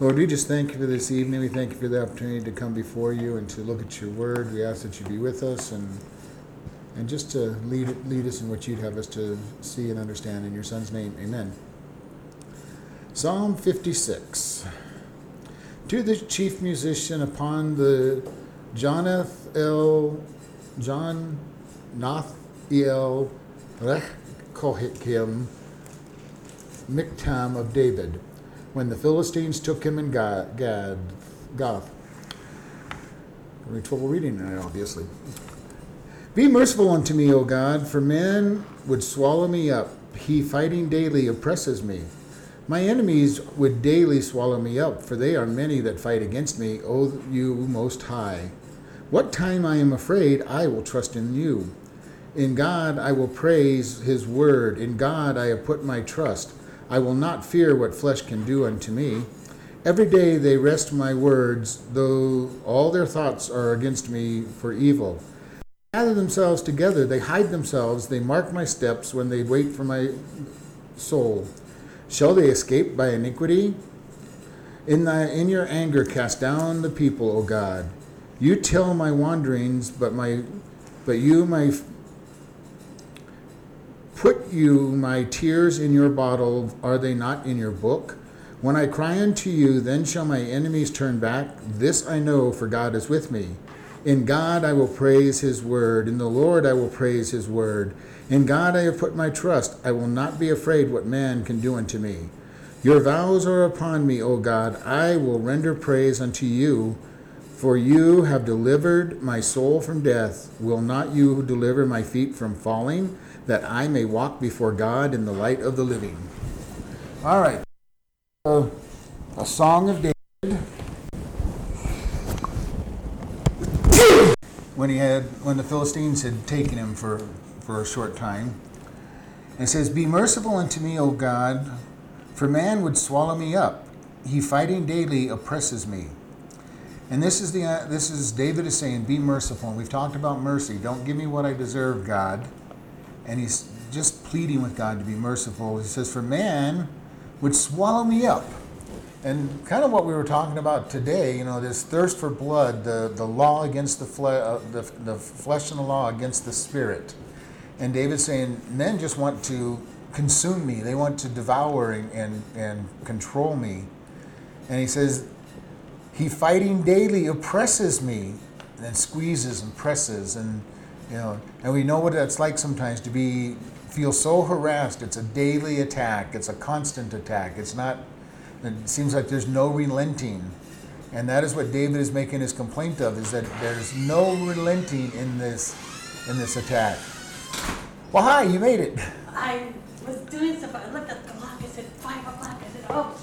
Lord, we just thank you for this evening. We thank you for the opportunity to come before you and to look at your word. We ask that you be with us and and just to lead lead us in what you'd have us to see and understand. In your son's name, amen. Psalm 56. To the chief musician upon the Jonath El John Nathiel Rech Kohikim Miktam of David, when the Philistines took him in Gad, Gad Goth. Having trouble reading that, obviously. Be merciful unto me, O God, for man would swallow me up. He fighting daily oppresses me. My enemies would daily swallow me up, for they are many that fight against me, O you most high. What time I am afraid, I will trust in you. In God I will praise his word. In God I have put my trust. I will not fear what flesh can do unto me. Every day they wrest my words, though all their thoughts are against me for evil. They gather themselves together, they hide themselves, they mark my steps when they wait for my soul. Shall they escape by iniquity? In, thy, in your anger cast down the people, O God. You tell my wanderings, but my but you my Put you my tears in your bottle, are they not in your book? When I cry unto you, then shall my enemies turn back. This I know, for God is with me. In God I will praise his word. In the Lord I will praise his word. In God I have put my trust. I will not be afraid what man can do unto me. Your vows are upon me, O God. I will render praise unto you. For you have delivered my soul from death. Will not you deliver my feet from falling? That I may walk before God in the light of the living. All right. A song of David. when he had when the Philistines had taken him for for a short time. And it says, Be merciful unto me, O God, for man would swallow me up. He fighting daily oppresses me. And this is the uh, this is David is saying, Be merciful. And we've talked about mercy. Don't give me what I deserve, God and he's just pleading with God to be merciful. He says, For man would swallow me up. And kind of what we were talking about today, you know, this thirst for blood, the, the law against the, fle- uh, the, the flesh and the law against the spirit. And David's saying, men just want to consume me, they want to devour and, and, and control me. And he says, He fighting daily oppresses me, and squeezes and presses. And you know, and we know what that's like sometimes to be feel so harassed. It's a daily attack. It's a constant attack. It's not. It seems like there's no relenting, and that is what David is making his complaint of: is that there's no relenting in this in this attack. Well, hi, you made it. I was doing stuff. I looked at the clock. I said five o'clock. I said, oh.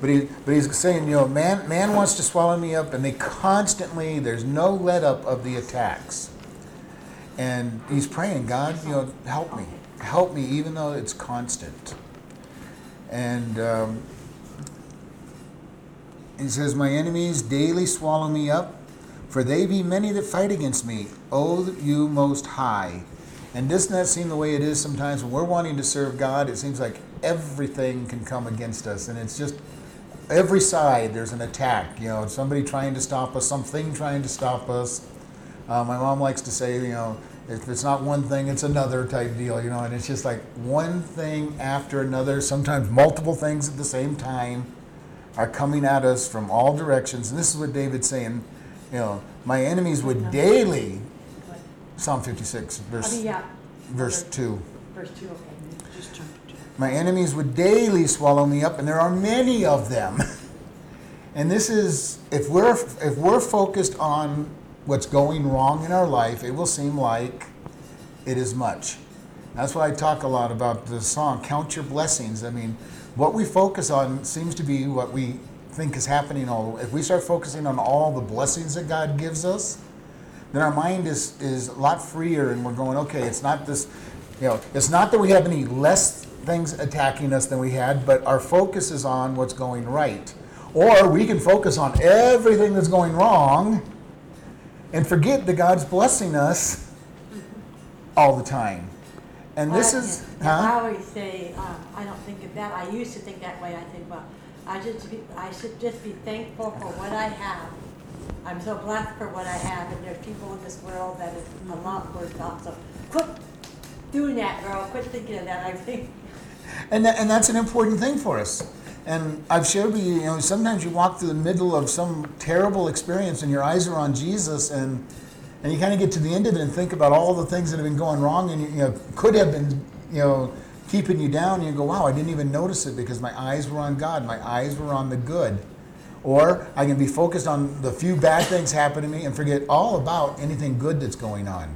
But he, but he's saying, you know, man, man wants to swallow me up, and they constantly, there's no let up of the attacks. And he's praying, God, you know, help me, help me, even though it's constant. And um, he says, My enemies daily swallow me up, for they be many that fight against me. O you most high. And doesn't that seem the way it is sometimes when we're wanting to serve God? It seems like everything can come against us, and it's just every side there's an attack. You know, somebody trying to stop us, something trying to stop us. Uh, my mom likes to say, you know, if it's not one thing, it's another type deal. You know, and it's just like one thing after another. Sometimes multiple things at the same time are coming at us from all directions. And this is what David's saying. You know, my enemies would daily. Psalm 56, verse, yeah. verse 2. Verse two, okay. Just jump My enemies would daily swallow me up, and there are many of them. and this is if we're if we're focused on what's going wrong in our life, it will seem like it is much. That's why I talk a lot about the song "Count Your Blessings." I mean, what we focus on seems to be what we think is happening. All if we start focusing on all the blessings that God gives us, then our mind is is a lot freer, and we're going, okay, it's not this, you know, it's not that we have any less things attacking us than we had, but our focus is on what's going right. Or we can focus on everything that's going wrong and forget that God's blessing us all the time. And this I- is, I always say, um, I don't think of that, I used to think that way, I think, well, I just be, I should just be thankful for what I have. I'm so blessed for what I have, and there's people in this world that is a lot worse off, so quit doing that, girl, quit thinking of that, I think. And and that's an important thing for us. And I've shared with you, you know, sometimes you walk through the middle of some terrible experience and your eyes are on Jesus and and you kind of get to the end of it and think about all the things that have been going wrong and you, you know could have been you know keeping you down. And you go wow I didn't even notice it because my eyes were on God. My eyes were on the good. Or I can be focused on the few bad things happen to me and forget all about anything good that's going on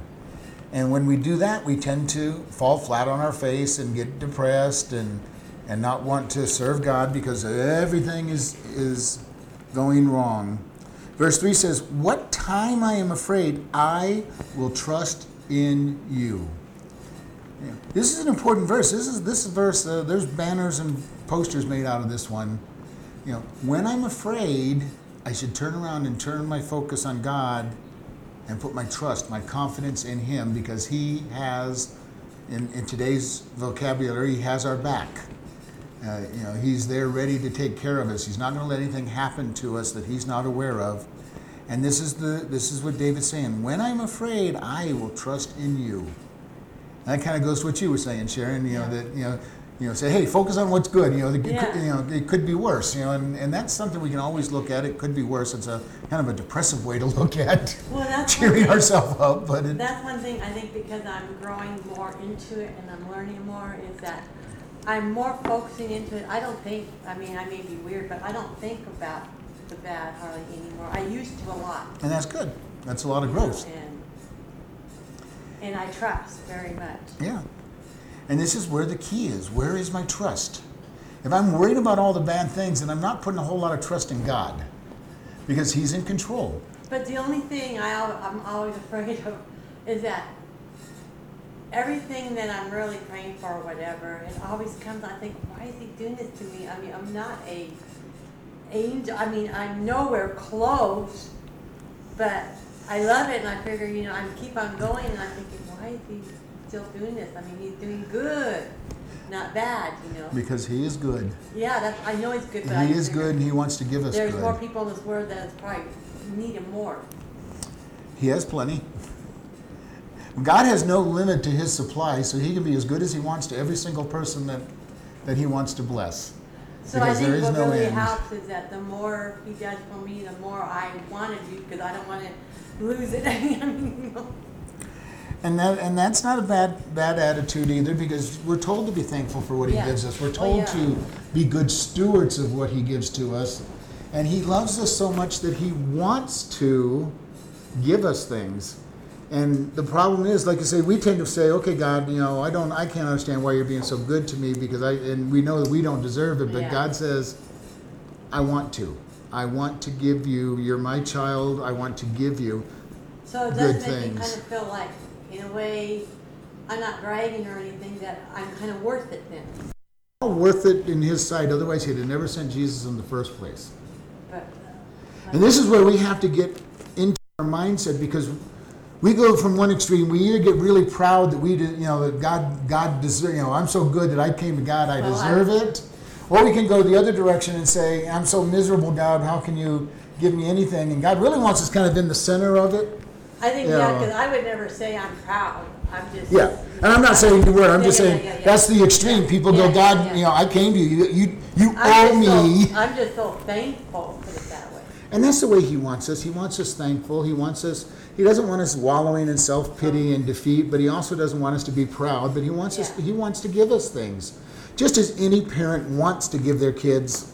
and when we do that, we tend to fall flat on our face and get depressed and and not want to serve God because everything is is going wrong. Verse 3 says, "What time I am afraid, I will trust in you." Yeah. This is an important verse. This is this verse. Uh, there's banners and posters made out of this one. You know, when I'm afraid, I should turn around and turn my focus on God and put my trust, my confidence in Him because He has, in, in today's vocabulary, He has our back. Uh, you know, He's there ready to take care of us. He's not going to let anything happen to us that He's not aware of. And this is the this is what David's saying. When I'm afraid, I will trust in you. And that kind of goes to what you were saying, Sharon. You know Yeah. that you know. You know, say, hey, focus on what's good. You know, the, it could, Yeah. you know, it could be worse. You know, and, and that's something we can always look at. It could be worse. It's a kind of a depressive way to look at Well, that's cheering ourselves up, but it, That's one thing I think because I'm growing more into it and I'm learning more is that I'm more focusing into it. I don't think, I mean, I may be weird, but I don't think about the bad hardly anymore. I used to a lot. and that's good. That's a lot of growth. And, and I trust very much. Yeah. And this is where the key is. Where is my trust? If I'm worried about all the bad things, then I'm not putting a whole lot of trust in God because He's in control. But the only thing I, I'm always afraid of is that everything that I'm really praying for, or whatever, it always comes. I think, why is he doing this to me? I mean, I'm not a angel. I mean, I'm nowhere close, but I love it, and I figure, you know, I keep on going, and I'm thinking, why is he still doing this? I mean, he's doing good, not bad, you know. Because He is good. Yeah, that's, I know he's good, but I He is good and He wants to give us There's more good. people in this world that probably need him more. He has plenty. God has no limit to His supply, so He can be as good as He wants to every single person that, that He wants to bless. So I Because there think is what no really end. helps is that the more he does for me, the more I want to do because I don't want to lose it. I mean, you know. And that and that's not a bad bad attitude either because we're told to be thankful for what he Yeah. gives us. We're Oh, told yeah. to be good stewards of what he gives to us. And he loves us so much that he wants to give us things. And the problem is, like I say, we tend to say, "Okay, God, you know, I don't, I can't understand why you're being so good to me because I," and we know that we don't deserve it. But Yeah. God says, "I want to. I want to give you. You're my child. I want to give you." So it Good does make me things. kind of feel like, in a way, I'm not bragging or anything, that I'm kind of worth it then. all worth it in his sight. Otherwise, he'd have never sent Jesus in the first place. But uh, And this is where we have to get into our mindset because we go from one extreme. We either get really proud that we, did, you know, that God, God deserve, you know, I'm so good that I came to God, I Well, I- deserve it. Or we can go the other direction and say, I'm so miserable, God, how can you give me anything? And God really wants us kind of in the center of it. I think Yeah. yeah, because I would never say I'm proud. I'm just Yeah, and I'm not saying the word. I'm just yeah, saying yeah, yeah. that's the extreme. People go, Yeah, God, yeah. you know, I came to you. You, you I'm owe just me. So, I'm just so thankful. Put it that way. And that's the way he wants us. He wants us thankful. He wants us, he doesn't want us wallowing in self pity uh-huh. and defeat, but he also doesn't want us to be proud, but he wants us, Yeah. he wants to give us things. Just as any parent wants to give their kids,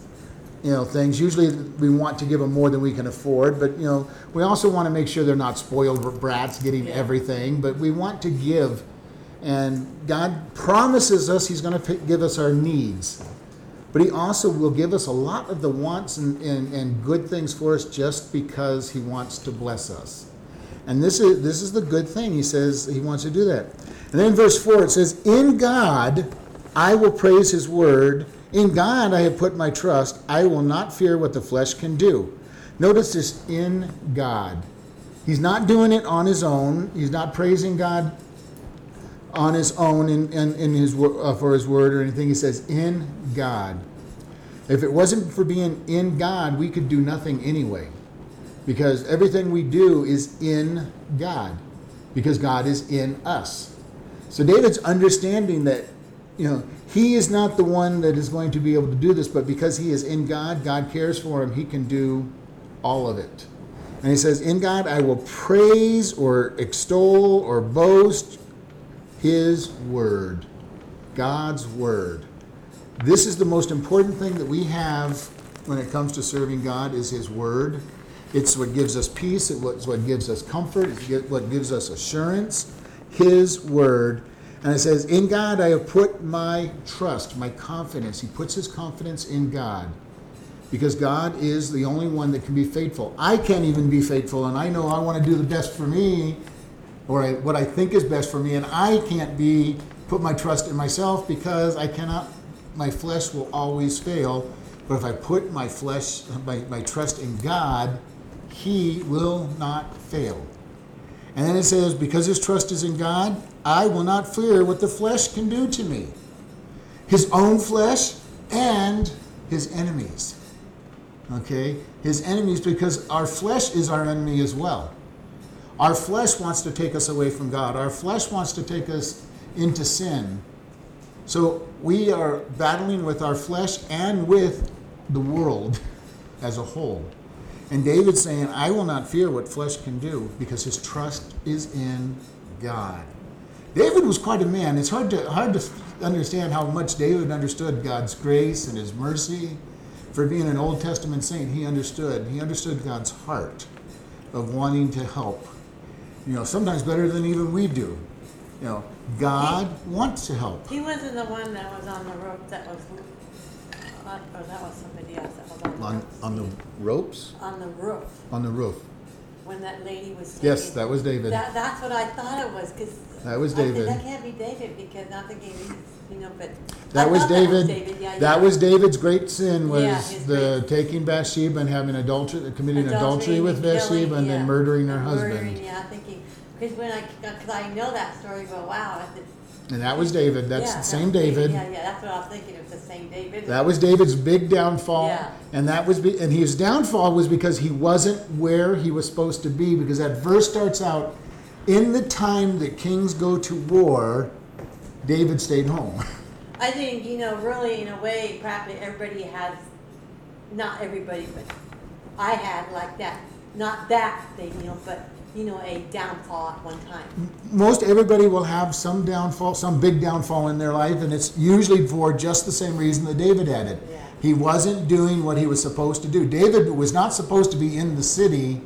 you know, things. Usually we want to give them more than we can afford, but, you know, we also want to make sure they're not spoiled brats getting Yeah. everything, but we want to give. And God promises us he's going to give us our needs. But he also will give us a lot of the wants and, and, and good things for us just because he wants to bless us. And this is this is the good thing. He says he wants to do that. And then in verse 4 it says, In God I will praise his word. In God I have put my trust. I will not fear what the flesh can do. Notice this in God. He's not doing it on his own. He's not praising God on his own in, in, in his uh, for his word or anything. He says, "In God." If it wasn't for being in God, we could do nothing anyway, because everything we do is in God, because God is in us. So David's understanding that, you know, he is not the one that is going to be able to do this, but because he is in God, God cares for him, he can do all of it. And he says, In God I will praise or extol or boast his word. God's word. This is the most important thing that we have when it comes to serving God is his word. It's what gives us peace, it's what gives us comfort, it's what gives us assurance. His word. And it says, In God I have put my trust, my confidence. He puts his confidence in God because God is the only one that can be faithful. I can't even be faithful, and I know I want to do the best for me, or I, what I think is best for me, and I can't be put my trust in myself because I cannot. My flesh will always fail. But if I put my flesh, my, my trust in God, He will not fail. And then it says, because his trust is in God, I will not fear what the flesh can do to me. His own flesh and his enemies. Okay? His enemies, because our flesh is our enemy as well. Our flesh wants to take us away from God, our flesh wants to take us into sin. So we are battling with our flesh and with the world as a whole. And David's saying, I will not fear what flesh can do because his trust is in God. David was quite a man. It's hard to, hard to understand how much David understood God's grace and his mercy. For being an Old Testament saint, he understood. He understood God's heart of wanting to help. You know, sometimes better than even we do. You know, God wants to help. He wasn't the one that was on the rope that was, uh, or that was somebody else that was on the On, roof. on the ropes? On the roof, On the roof. when that lady was. Yes, that was David. That, that's what I thought it was, cause. That was David. That can't be David, because not thinking, you know, but. That I was thought David. yeah, That yeah. was David's great sin Yeah, was his the taking Bathsheba and having adultery, committing adultery, with and killing, Bathsheba and then yeah. murdering her Murdering, husband. Yeah, thinking, cause when I, cause I know that story, but wow, I said. And that was David. That's the same David. Yeah, yeah, that's what I was thinking, it was the same David. That was David's big downfall. Yeah. And that was be, and his downfall was because he wasn't where he was supposed to be because that verse starts out in the time that kings go to war, David stayed home. I think, you know, really, in a way, probably everybody has, not everybody, but I had like that, not that thing, you know, but, you know, a downfall at one time. most everybody will have some downfall, some big downfall in their life, and it's usually for just the same reason that David had it. Yeah. He wasn't doing what he was supposed to do. David was not supposed to be in the city.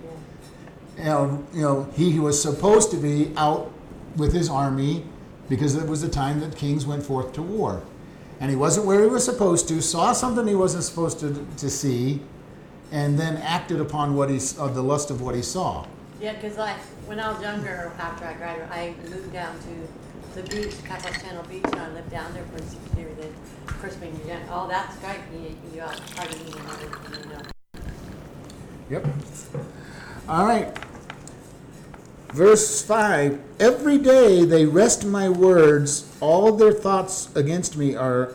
You know, you know, he was supposed to be out with his army because it was the time that kings went forth to war. And he wasn't where he was supposed to, saw something he wasn't supposed to, to see, and then acted upon what he, uh, the lust of what he saw. Yeah, because like, when I was younger, after I graduated, I moved down to the beach, Capitol Channel Beach, and I lived down there for six years. And of course, when you're oh, that's great, out partying and everything, you know. Yep. All right. Verse 5 Every day they wrest my words, all their thoughts against me are,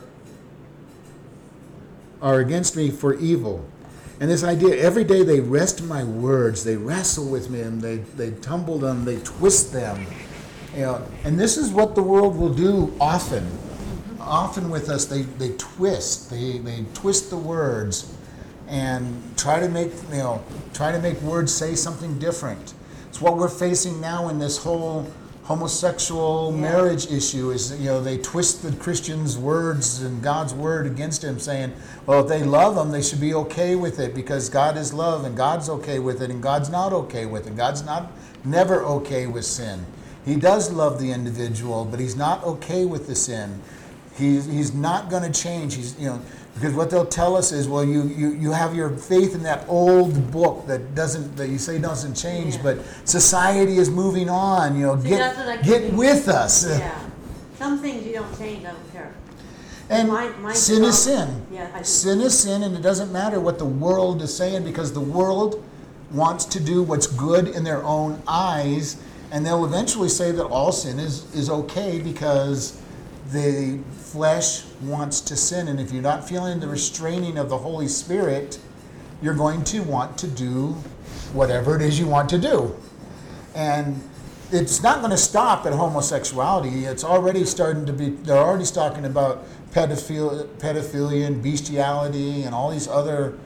are against me for evil. And this idea, every day they wrest my words, they wrestle with me, and they, they tumble them, they twist them. You know, and this is what the world will do often. Often with us, they, they twist, they, they twist the words and try to make you know try to make words say something different. It's what we're facing now in this whole homosexual Yeah. marriage issue is you know they twist the Christian's words and God's word against him saying well if they love him they should be okay with it because God is love and God's okay with it and God's not okay with it. God's not never okay with sin. He does love the individual but he's not okay with the sin. He's, he's not going to change. He's you know because what they'll tell us is well you, you you have your faith in that old book that doesn't that you say doesn't change Yeah. but society is moving on you know See, get that's what I get with us Yeah. Some things you don't change, I don't care. and Mine- mine's sin is wrong. sin Yeah, I sin is sin and it doesn't matter what the world is saying because the world wants to do what's good in their own eyes and they'll eventually say that all sin is, is okay because the flesh wants to sin. And if you're not feeling the restraining of the Holy Spirit, you're going to want to do whatever it is you want to do. And it's not going to stop at homosexuality. It's already starting to be, they're already talking about pedophilia, pedophilia and bestiality and all these other,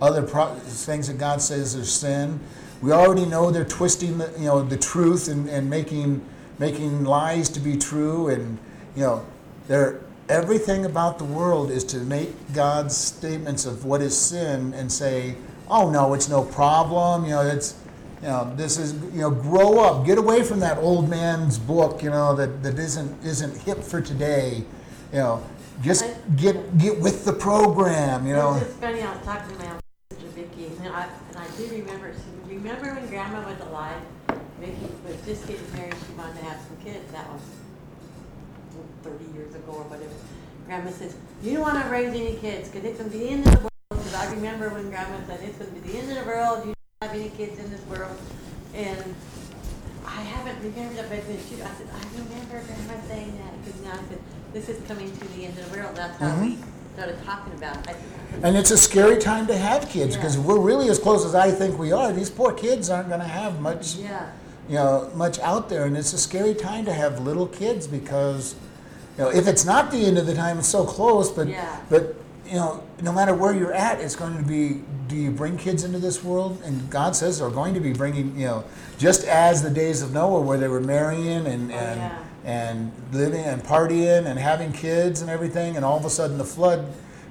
other pro- things that God says are sin. We already know they're twisting the, you know, the truth and, and making, making lies to be true. And, you know, they're, everything about the world is to make God's statements of what is sin and say, oh no, it's no problem. You know, it's, you know, this is, you know, grow up, get away from that old man's book, you know, that, that isn't, isn't hip for today. You know, just get, get with the program, you know. It's funny, I was talking to my sister Vicky, and I, and I do remember, remember when grandma was alive? Vicky was just getting married, she wanted to have some kids, that was thirty years ago or whatever. Grandma says, you don't wanna raise any kids, cause it's gonna be the end of the world, cause I remember when grandma said, it's gonna be the end of the world, you don't have any kids in this world. And I haven't remembered that, but then she, I said, I remember grandma saying that, cause now I said, this is coming to the end of the world, that's how we mm-hmm. started talking about it. I said, And it's a scary time to have kids because Yeah. we're really as close as I think we are. These poor kids aren't going to have much, Yeah. you know, much out there, and it's a scary time to have little kids because, you know, if it's not the end of the time, it's so close. But Yeah. but you know, no matter where you're at, it's going to be. Do you bring kids into this world? And God says they're going to be bringing. You know, just as the days of Noah, where they were marrying and Oh, and yeah. and living and partying and having kids and everything, and all of a sudden the flood.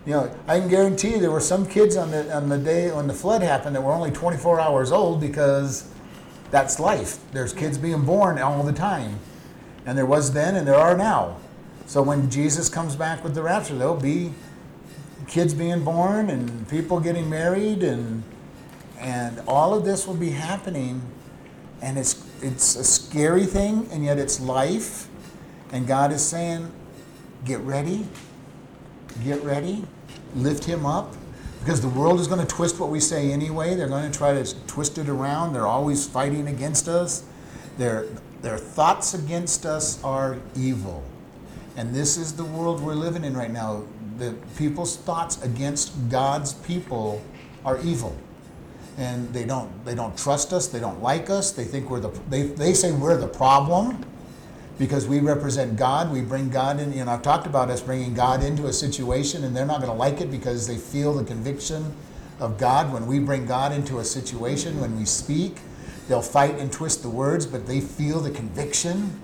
You know, I can guarantee there were some kids on the on the day when the flood happened that were only 24 hours old because that's life. There's kids being born all the time, and there was then and there are now. So when Jesus comes back with the rapture, there'll be kids being born and people getting married and and all of this will be happening. And it's it's a scary thing and yet it's life. And God is saying get ready get ready lift him up. Because the world is going to twist what we say anyway. They're going to try to twist it around. They're always fighting against us. Their their thoughts against us are evil and this is the world we're living in right now. The people's thoughts against God's people are evil. And they don't they don't trust us they don't like us they think we're the they, they say we're the problem. Because we represent god we bring god in you know i've talked about us bringing god into a situation and they're not going to like it because they feel the conviction of god. When we bring god into a situation when we speak they'll fight and twist the words but they feel the conviction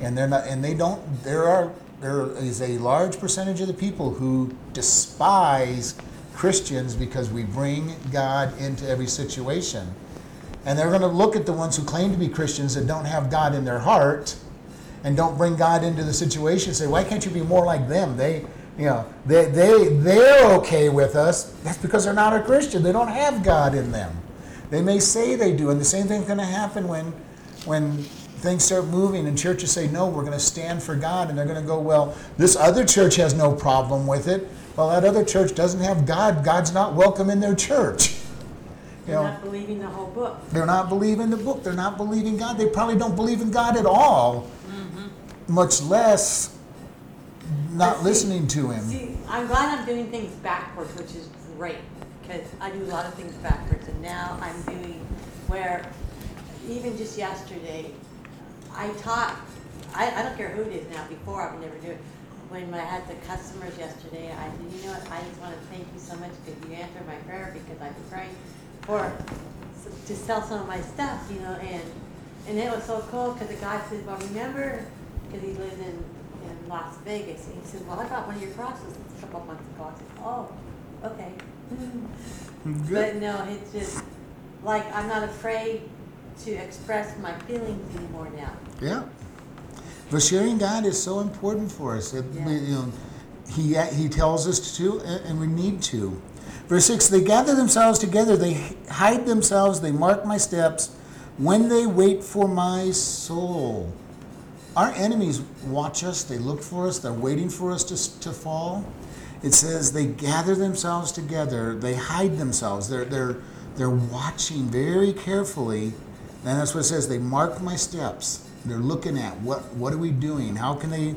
and they're not and they don't there are there is a large percentage of the people who despise Christians because we bring God into every situation. And they're going to look at the ones who claim to be Christians that don't have God in their heart and don't bring God into the situation and say, why can't you be more like them? They, you know, they, they, they're okay with us. That's because they're not a Christian. They don't have God in them. They may say they do. And the same thing's going to happen when, when things start moving and churches say, no, we're going to stand for God. And they're going to go, well, this other church has no problem with it. Well, that other church doesn't have God. God's not welcome in their church. You You're know, not believing the whole book. they're not believing the book. They're not believing God. They probably don't believe in God at all, mm-hmm. much less not see- listening to Him. See, I'm glad I'm doing things backwards, which is great, because I do a lot of things backwards, and now I'm doing where, even just yesterday, I taught, I, I don't care who it is now, before I would never do it. When I had the customers yesterday, I said, you know what, I just wanna thank you so much, because you answered my prayer, because I've been praying for, to sell some of my stuff, you know, and, and it was so cool, because the guy said, well, remember, because he lives in, in Las Vegas, and he said, well, I got one of your crosses a couple of months ago. I said, oh, okay. But no, it's just, like, I'm not afraid to express my feelings anymore now. Yeah. But sharing God is so important for us. It, Yeah. you know, he, he tells us to, and we need to. Verse 6 They gather themselves together, they hide themselves, they mark my steps when they wait for my soul. Our enemies watch us, they look for us, they're waiting for us to, to fall. It says they gather themselves together, they hide themselves, they're, they're, they're watching very carefully And that's what it says. They mark my steps. They're looking at what what are we doing? How can they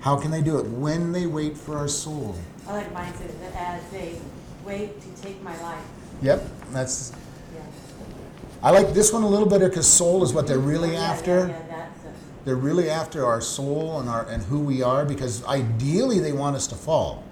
how can they do it when they wait for our soul? I like mine says that as they wait to take my life. Yep, that's. Yeah. I like this one a little better because soul is what they're really Yeah, yeah, after. Yeah, that's a, They're really after our soul and our and who we are because ideally they want us to fall.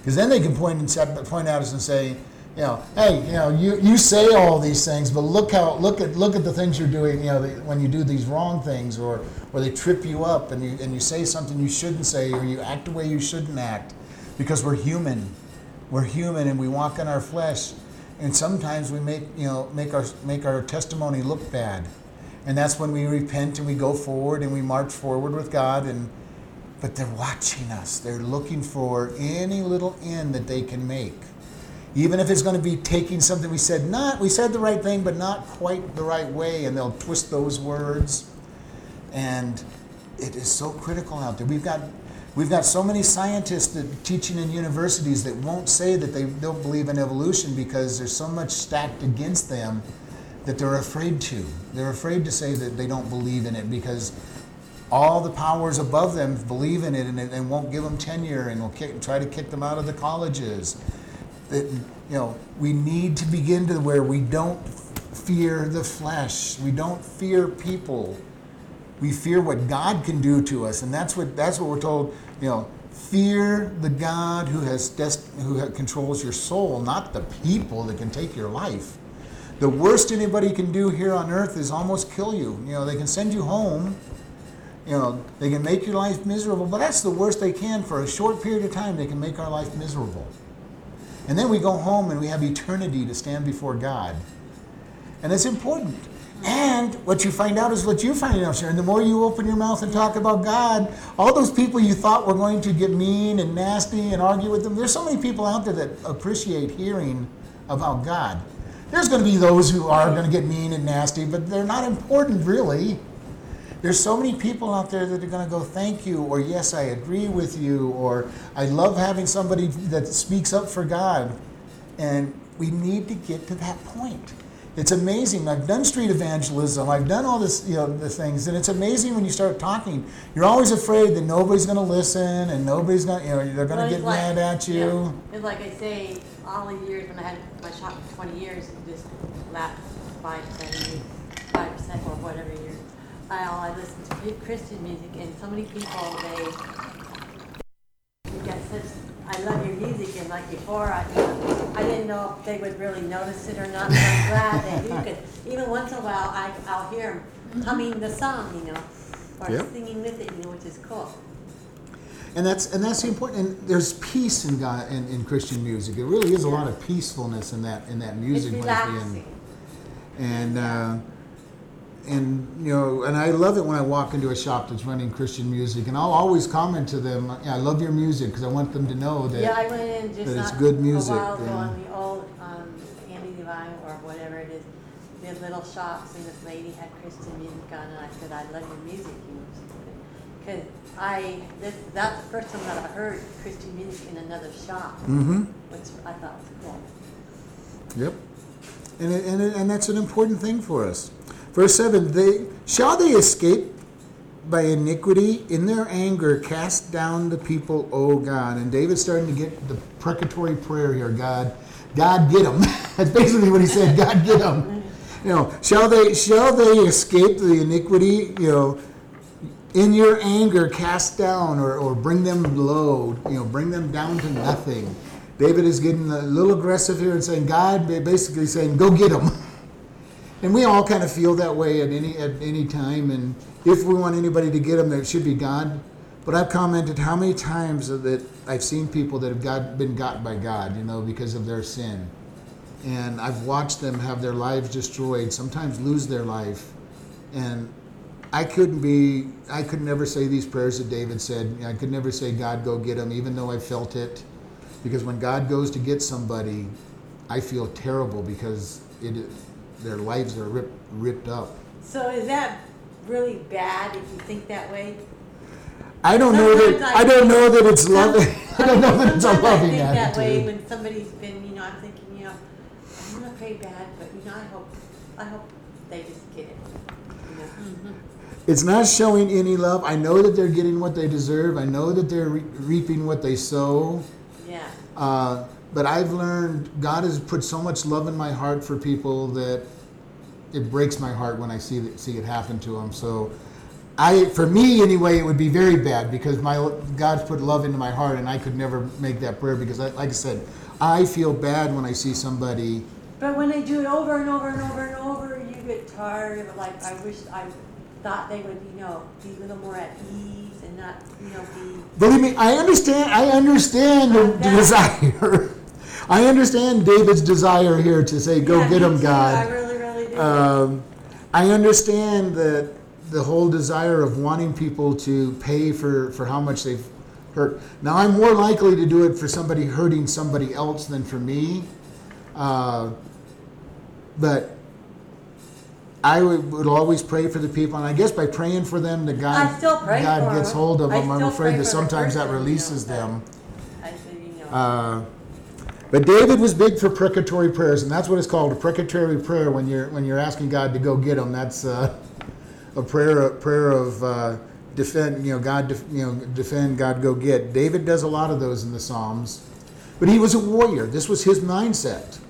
Because then they can point and point at us and say, you know, hey, you know, you, you say all these things, but look how look at look at the things you're doing. You know, the, when you do these wrong things, or or they trip you up, and you and you say something you shouldn't say, or you act the way you shouldn't act, because we're human. We're human, and we walk in our flesh, and sometimes we make you know make our make our testimony look bad, and that's when we repent and we go forward and we march forward with God and but they're watching us. They're looking for any little end that they can make. Even if it's going to be taking something we said not we said the right thing but not quite the right way and they'll twist those words. And it is so critical out there. We've got we've got so many scientists that teaching in universities that won't say that they don't believe in evolution because there's so much stacked against them that they're afraid to. They're afraid to say that they don't believe in it because all the powers above them believe in it and, and won't give them tenure and will kick, try to kick them out of the colleges. That you know, we need to begin to where we don't fear the flesh. We don't fear people. We fear what God can do to us, and that's what that's what we're told. You know, fear the God who has dest- who controls your soul, not the people that can take your life. The worst anybody can do here on earth is almost kill you. You know, they can send you home you know, they can make your life miserable, but that's the worst they can for a short period of time. They can make our life miserable. And then we go home and we have eternity to stand before God. And it's important. And what you find out is what you find out, Sharon. The more you open your mouth and talk about God, all those people you thought were going to get mean and nasty and argue with them, there's so many people out there that appreciate hearing about God. There's going to be those who are going to get mean and nasty, but they're not important really. There's so many people out there that are going to go, thank you, or yes, I agree with you, or I love having somebody that speaks up for God. And we need to get to that point. It's amazing. I've done street evangelism. I've done all this, you know, the things, and it's amazing when you start talking. You're always afraid that nobody's going to listen and nobody's going, to you know, they're going to get like- mad at you. yeah. It's like I say, all the years when I had my shop for twenty years, just last five, seven years, five, seven, or whatever years. I, all I listened to Christian music and so many people, they, you got such, I love your music and like before, I, I didn't know if they would really notice it or not, but I'm glad that you could. even once in a while, I, I'll hear them humming the song, you know, or Yep. singing with it, you know, which is cool. And that's and that's the important. And there's peace in God in, in Christian music. It really is a lot of peacefulness in that in that music. it's relaxing. and uh, and you know, and I love it when I walk into a shop that's running Christian music, and I'll always comment to them, yeah, "I love your music," because I want them to know that. Yeah, I went in just that it's good music, a while ago yeah. on the old um, Andy Devine or whatever it is. Had little shops, and this lady had Christian music on, and I said, "I love your music," you know, because I this that's the first time that I heard Christian music in another shop, Mm-hmm. which I thought was cool. Yep. And it, and it, and that's an important thing for us. Verse seven: They shall they escape by iniquity in their anger cast down the people, O God. And David's starting to get the precatory prayer here. God, God, get them. that's basically what he said. God, get them. You know, shall they shall they escape the iniquity? You know, in your anger cast down or, or bring them low, you know, bring them down to nothing. David is getting a little aggressive here and saying, God, basically saying, go get them. And we all kind of feel that way at any at any time. And if we want anybody to get them, it should be God. But I've commented how many times that I've seen people that have got, been got by God, you know, because of their sin. And I've watched them have their lives destroyed, sometimes lose their life. And I couldn't be, I could never say these prayers that David said. I could never say, God, go get them, even though I felt it. Because when God goes to get somebody, I feel terrible because it, their lives are ripped, ripped up. So is that really bad if you think that way? I don't know that, I I don't know that it's loving, I don't know that it's a sometimes I loving think that way when somebody's been, you know, I'm thinking, you know, I'm gonna pray bad, but you know, I hope, I hope they just get it. You know? It's not showing any love. I know that they're getting what they deserve. I know that they're re- reaping what they sow. Yeah. Uh, but I've learned God has put so much love in my heart for people that it breaks my heart when I see that, see it happen to them. So, I, for me anyway, it would be very bad because my God's put love into my heart, and I could never make that prayer because, I, like I said, I feel bad when I see somebody. But when they do it over and over and over and over, you get tired of it. Like I wish I thought they would, you know, be a little more at ease and not, you know, be. Believe me, I understand. I understand the, the desire. I understand David's desire here to say, "Go Yeah, get him. God." I really, really do. Um, I understand that the whole desire of wanting people to pay for, for how much they've hurt. Now, I'm more likely to do it for somebody hurting somebody else than for me. Uh, but I would, would always pray for the people, and I guess by praying for them, the God, still pray God gets hold of them. I'm afraid that sometimes that person, you know, releases them. I said, you know. Uh, but David was big for precatory prayers, and that's what it's called—a precatory prayer. When you're when you're asking God to go get them, that's uh, a prayer a prayer of uh, defend. You know, God, def, you know, defend. God, go get. David does a lot of those in the Psalms, but he was a warrior. This was his mindset.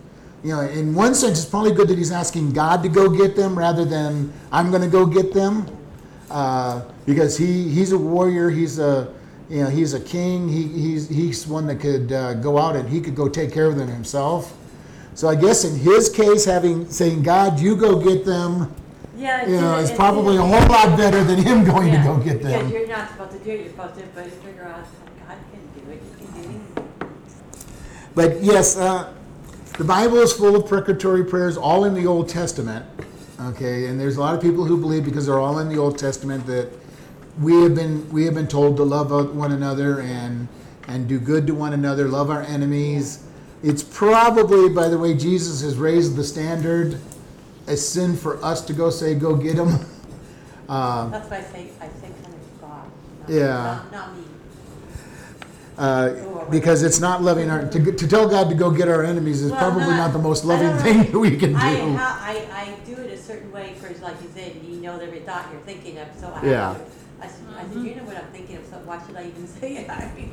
You know, in one sense, it's probably good that he's asking God to go get them rather than I'm going to go get them, uh, because he he's a warrior. He's a you know he's a king. He he's he's one that could uh, go out and he could go take care of them himself. So I guess in his case, having saying God, you go get them, Yeah, you know, it's is probably a whole lot better than him going yeah, to go get Because them. you're not supposed to do it, you're supposed to, but figure out, God can do it, you can do anything. But yes, uh, the Bible is full of precatory prayers, all in the Old Testament. Okay, and there's a lot of people who believe because they're all in the Old Testament that we have been we have been told to love one another and and do good to one another, love our enemies. It's probably, by the way, Jesus has raised the standard a sin for us to go say, go get them. Um, That's why I say, I say to God. not- Yeah. Not, not me. uh, because it's not loving our to, to tell God to go get our enemies is Well, probably not, the most loving thing that we can do. I, I, I do it a certain way, because like you said, you know every thought you're thinking of, so I. Yeah. I said, I said, you know what I'm thinking of, so why should I even say it? I mean,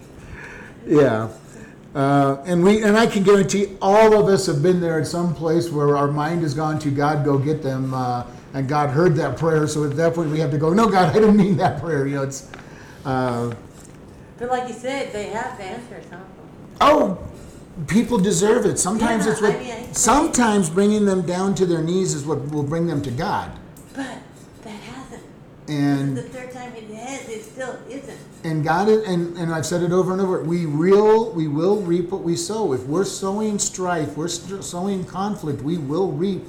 Yeah. Uh, and we and I can guarantee all of us have been there at some place where our mind has gone to God, go get them, uh, and God heard that prayer. So at that point, we have to go, no, God, I didn't mean that prayer. You know, it's uh, But like you said, they have the answer, some of oh, people deserve it. Sometimes Yeah, it's what. I mean, I- sometimes bringing them down to their knees is what will bring them to God. But. And The third time it has, it still isn't. and God is, and, and I've said it over and over. We real we will reap what we sow. If we're sowing strife, we're st- sowing conflict. We will reap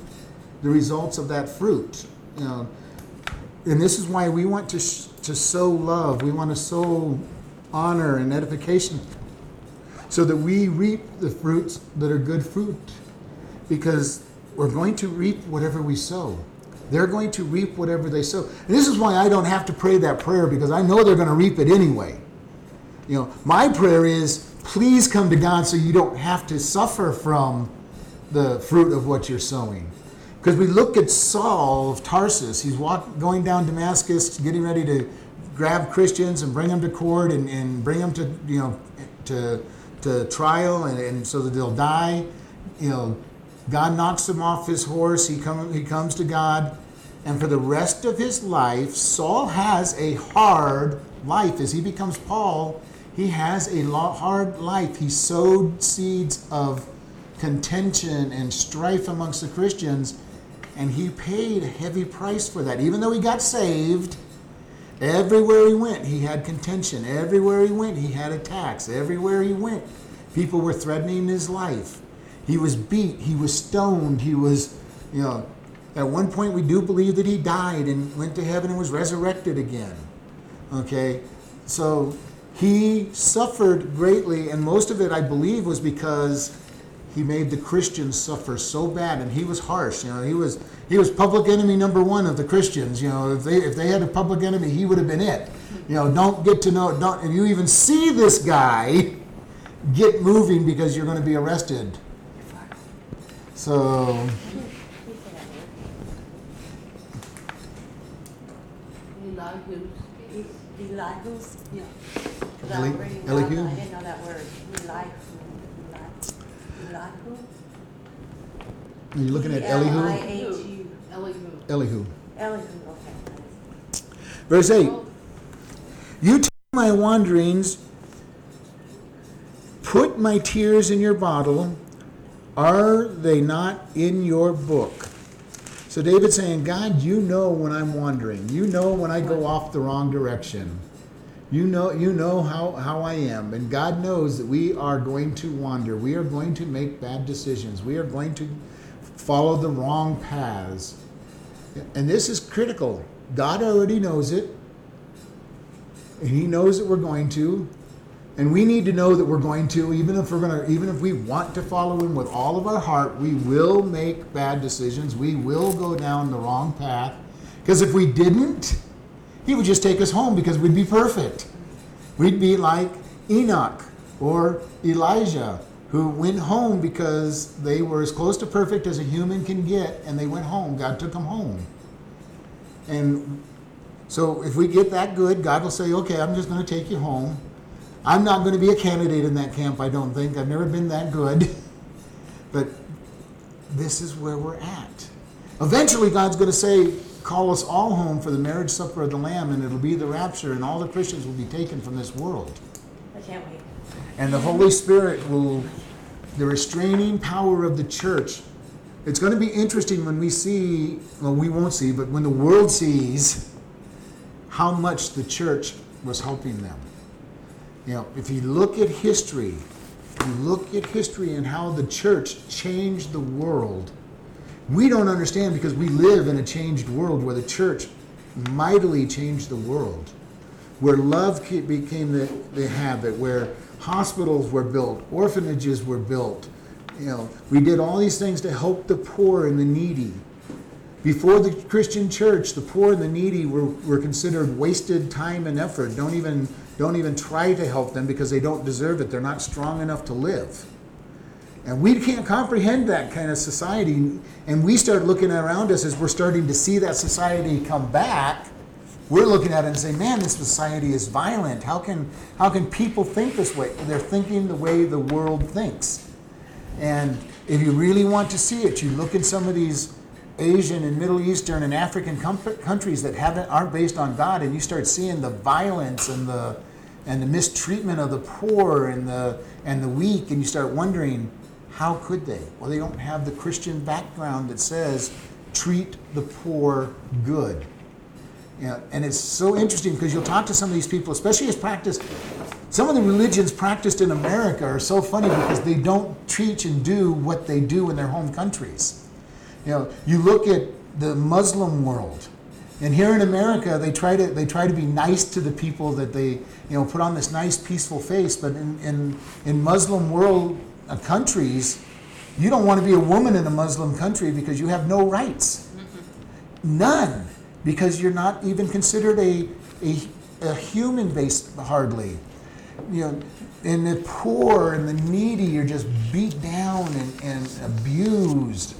the results of that fruit. You know, and this is why we want to sh- to sow love. We want to sow honor and edification, so that we reap the fruits that are good fruit, because we're going to reap whatever we sow. They're going to reap whatever they sow. And this is why I don't have to pray that prayer because I know they're going to reap it anyway. You know, my prayer is please come to God so you don't have to suffer from the fruit of what you're sowing. Because we look at Saul of Tarsus, he's walk, going down Damascus, getting ready to grab Christians and bring them to court and, and bring them to, you know, to, to trial and, and so that they'll die. You know, God knocks him off his horse. He, come, he comes to God. And for the rest of his life, Saul has a hard life. As he becomes Paul, he has a hard life. He sowed seeds of contention and strife amongst the Christians, and he paid a heavy price for that. Even though he got saved, everywhere he went, he had contention. Everywhere he went, he had attacks. Everywhere he went, people were threatening his life. He was beat, he was stoned, he was, you know, at one point we do believe that he died and went to heaven and was resurrected again. Okay? So he suffered greatly, and most of it, I believe, was because he made the Christians suffer so bad, and he was harsh. You know, he was he was public enemy number one of the Christians. You know, if they if they had a public enemy, he would have been it. You know, don't get to know don't, and you even see this guy get moving because you're going to be arrested. So Elihu's E- Elihu? Yeah. Eli- was reading, Elihu? Didn't know that word, Elihu, Eli- Elihu? Are you looking at Elihu? E-L-I-H-U. Elihu. Elihu. Elihu, okay. Verse 8 You take my wanderings, put my tears in your bottle. Are they not in your book? So David's saying, God, you know when I'm wandering. You know when I go off the wrong direction. You know, you know how, how I am. And God knows that we are going to wander. We are going to make bad decisions. We are going to follow the wrong paths. And this is critical. God already knows it. And he knows that we're going to. And we need to know that we're going to, even if we're gonna, even if we want to follow him with all of our heart, we will make bad decisions. We will go down the wrong path. Because if we didn't, he would just take us home because we'd be perfect. We'd be like Enoch or Elijah, who went home because they were as close to perfect as a human can get, and they went home. God took them home. And so if we get that good, God will say, okay, I'm just going to take you home. I'm not going to be a candidate in that camp, I don't think. I've never been that good. But this is where we're at. Eventually, God's going to say, call us all home for the marriage supper of the Lamb, and it'll be the rapture, and all the Christians will be taken from this world. I can't wait. And the Holy Spirit will, the restraining power of the church. It's going to be interesting when we see, well, we won't see, but when the world sees how much the church was helping them. You know, if you look at history, you look at history and how the church changed the world, we don't understand because we live in a changed world where the church mightily changed the world where love became the, the habit, where hospitals were built, orphanages were built. You know, we did all these things to help the poor and the needy. Before the Christian church, the poor and the needy were, were considered wasted time and effort. Don't even, don't even try to help them because they don't deserve it. They're not strong enough to live. And we can't comprehend that kind of society. And we start looking around us as we're starting to see that society come back. We're looking at it and saying, man, this society is violent. How can, how can people think this way? They're thinking the way the world thinks. And if you really want to see it, you look at some of these Asian and Middle Eastern and African com- countries that haven't aren't based on God, and you start seeing the violence and the and the mistreatment of the poor and the and the weak, and you start wondering, how could they? Well, they don't have the Christian background that says treat the poor good. You know, and it's so interesting because you'll talk to some of these people, especially as practice. Some of the religions practiced in America are so funny because they don't teach and do what they do in their home countries. You know, you look at the Muslim world, and here in America, they try to they try to be nice to the people that they you know put on this nice peaceful face. But in in, in Muslim world uh, countries, you don't want to be a woman in a Muslim country because you have no rights, none, because you're not even considered a a, a human base hardly. You know, and the poor and the needy are just beat down and, and abused.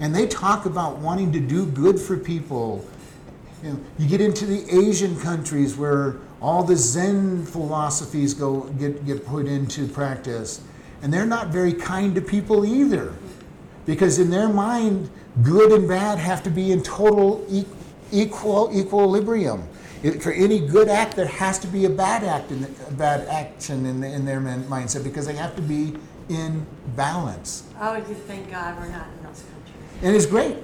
And they talk about wanting to do good for people. You, know, you get into the Asian countries where all the Zen philosophies go get, get put into practice. And they're not very kind to people either. Because in their mind, good and bad have to be in total e- equal equilibrium. It, for any good act, there has to be a bad act, in the, a bad action in, the, in their man, mindset because they have to be in balance. Oh, you thank God we're not in those countries. And it's great,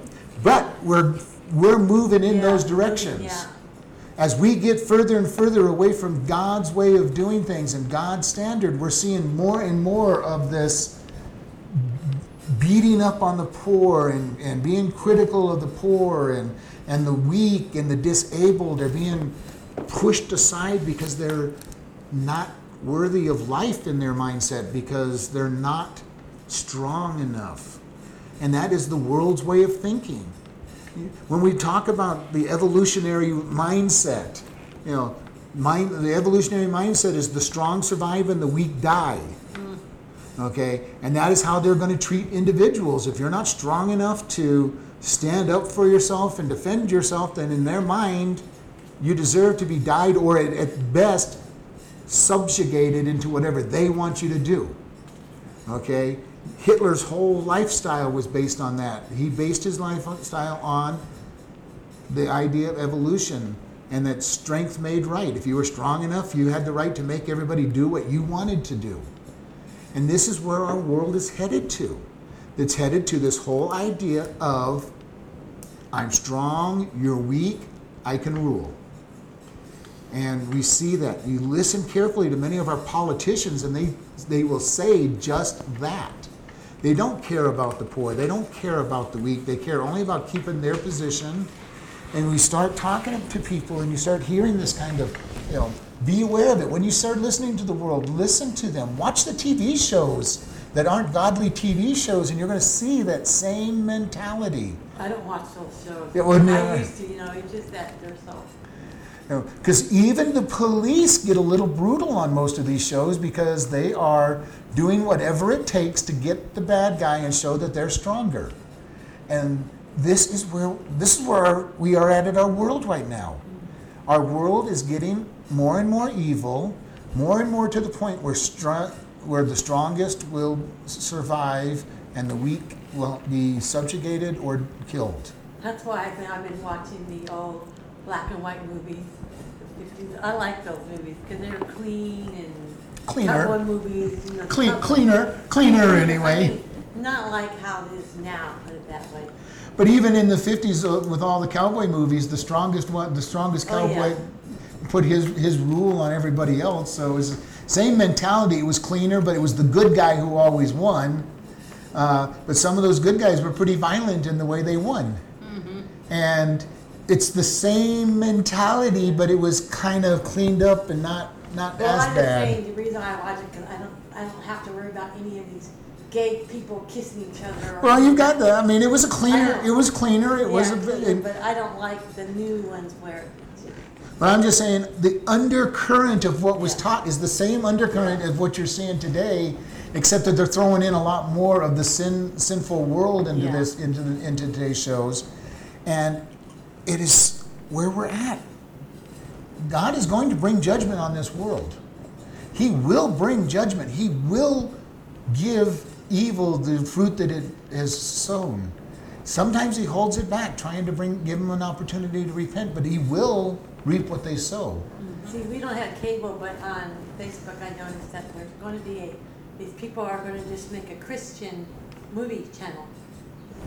but we're we're moving in Yeah, those directions. Yeah. As we get further and further away from God's way of doing things and God's standard, we're seeing more and more of this beating up on the poor and, and being critical of the poor and, and the weak and the disabled are being pushed aside because they're not worthy of life in their mindset because they're not strong enough. And that is the world's way of thinking. When we talk about the evolutionary mindset, you know, mind, the evolutionary mindset is the strong survive and the weak die. Mm. Okay? And that is how they're going to treat individuals. If you're not strong enough to stand up for yourself and defend yourself, then in their mind, You deserve to be died or at, at best subjugated into whatever they want you to do. Okay? Hitler's whole lifestyle was based on that. He based his lifestyle on the idea of evolution and that strength made right. If you were strong enough, you had the right to make everybody do what you wanted to do. And this is where our world is headed to. It's headed to this whole idea of I'm strong, you're weak, I can rule. And we see that. You listen carefully to many of our politicians, and they, they will say just that. They don't care about the poor, they don't care about the weak, they care only about keeping their position. And we start talking to people, and you start hearing this kind of, you know, be aware of it. When you start listening to the world, listen to them. Watch the TV shows that aren't godly TV shows, and you're going to see that same mentality. I don't watch those shows. Yeah, well, no. I used to, you know, it's just that they're so. Because even the police get a little brutal on most of these shows because they are doing whatever it takes to get the bad guy and show that they're stronger. And this is where this is where we are at in our world right now. Our world is getting more and more evil, more and more to the point where where the strongest will survive and the weak will be subjugated or killed. That's why I've been, I've been watching the old black and white movies. The 50s. I like those movies because they're clean and Cleaner. cowboy movies. You know, Clean, cowboy- cleaner, cleaner anyway. Not like how it is now, put it that way. But even in the fifties, uh, with all the cowboy movies, the strongest one, the strongest Oh, yeah. cowboy, put his his rule on everybody else. So it was the same mentality. It was cleaner, but it was the good guy who always won. Uh, but some of those good guys were pretty violent in the way they won, Mm-hmm. and it's the same mentality, but it was kind of cleaned up and not not Well, as I'm bad. just saying the reason I watch it because I don't, I don't have to worry about any of these gay people kissing each other. Well, you've got the. I mean, it was a cleaner. It was cleaner. It was. Yeah, A, clean, it, but I don't like the new ones where. But I'm just saying the undercurrent of what was Yeah. taught is the same undercurrent of what you're seeing today, except that they're throwing in a lot more of the sin, sinful world into Yeah. this into the, into today's shows, and it is where we're at. God is going to bring judgment on this world. He will bring judgment. He will give evil the fruit that it has sown. Sometimes he holds it back, trying to bring give them an opportunity to repent, but he will reap what they sow. See, we don't have cable, but on Facebook I noticed that there's going to be a, these people are going to just make a Christian movie channel.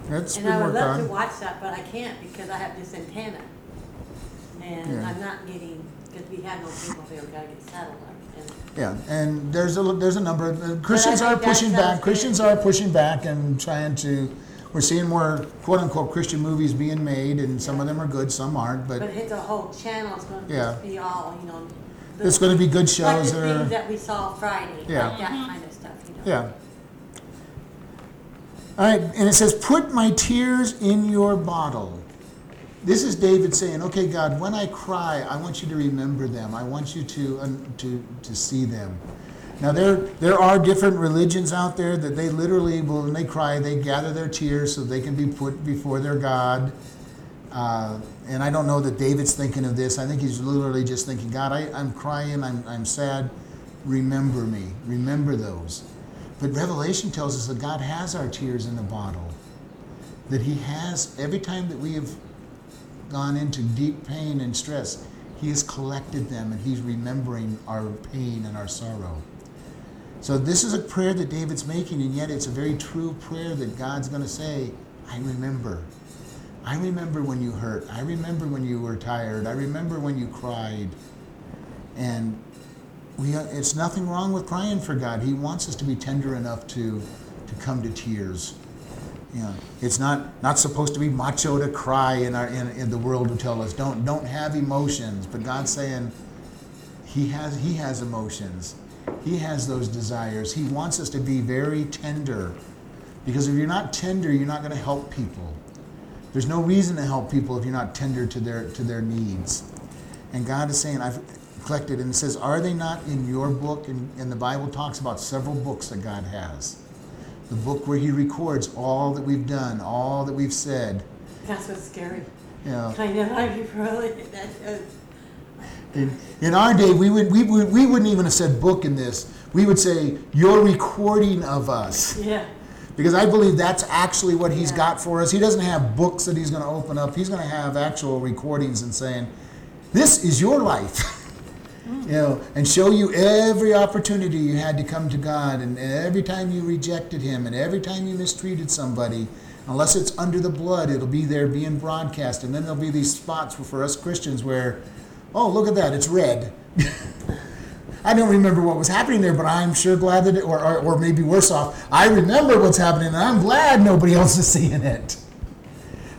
That's And been I would worked love to on. watch that, but I can't because I have this antenna. And Yeah. I'm not getting, because we have no cable here, we gotta get satellite. And Yeah, and there's a there's a number of Christians think are that pushing sounds back. good. Christians are pushing back and trying to. We're seeing more quote unquote Christian movies being made, and some of them are good, some aren't. But But it's a whole channel, it's gonna Yeah. just be all, you know. the- it's going to be good Like shows the that are. things that we saw Friday, Yeah. like that kind of stuff, you know. Yeah. All right, and it says, Put my tears in your bottle. This is David saying, Okay, God, when I cry, I want you to remember them. I want you to, to, to see them. Now, there, there are different religions out there that they literally, when they cry, they gather their tears so they can be put before their God. Uh, and I don't know that David's thinking of this. I think he's literally just thinking, God, I, I'm crying, I'm, I'm sad. Remember me. Remember those. But Revelation tells us that God has our tears in a bottle. That He has, every time that we have gone into deep pain and stress, He has collected them and He's remembering our pain and our sorrow. So this is a prayer that David's making, and yet it's a very true prayer that God's going to say, I remember. I remember when you hurt. I remember when you were tired. I remember when you cried. And we, it's nothing wrong with crying for God. He wants us to be tender enough to, to come to tears. Know, it's not, not supposed to be macho to cry in, our, in, in the world who tell us don't, don't have emotions. But God's saying he has, he has emotions. He has those desires. He wants us to be very tender. Because if you're not tender, you're not going to help people. There's no reason to help people if you're not tender to their, to their needs. And God is saying, I've collected, and it says, Are they not in your book? And, and the Bible talks about several books that God has. The book where He records all that we've done, all that we've said. That's what's scary. You know, Kind of, I really, that, In, in our day, we, would, we, would, we wouldn't even have said book in this. We would say, Your recording of us. Yeah. Because I believe that's actually what he's Yeah. got for us. He doesn't have books that he's going to open up, he's going to have actual recordings and saying, This is your life. you know, and show you every opportunity you had to come to God, and every time you rejected Him, and every time you mistreated somebody. Unless it's under the blood, it'll be there being broadcast. And then there'll be these spots for us Christians where, oh, look at that, it's red. I don't remember what was happening there, but I'm sure glad that it, or, or, or maybe worse off, I remember what's happening and I'm glad nobody else is seeing it.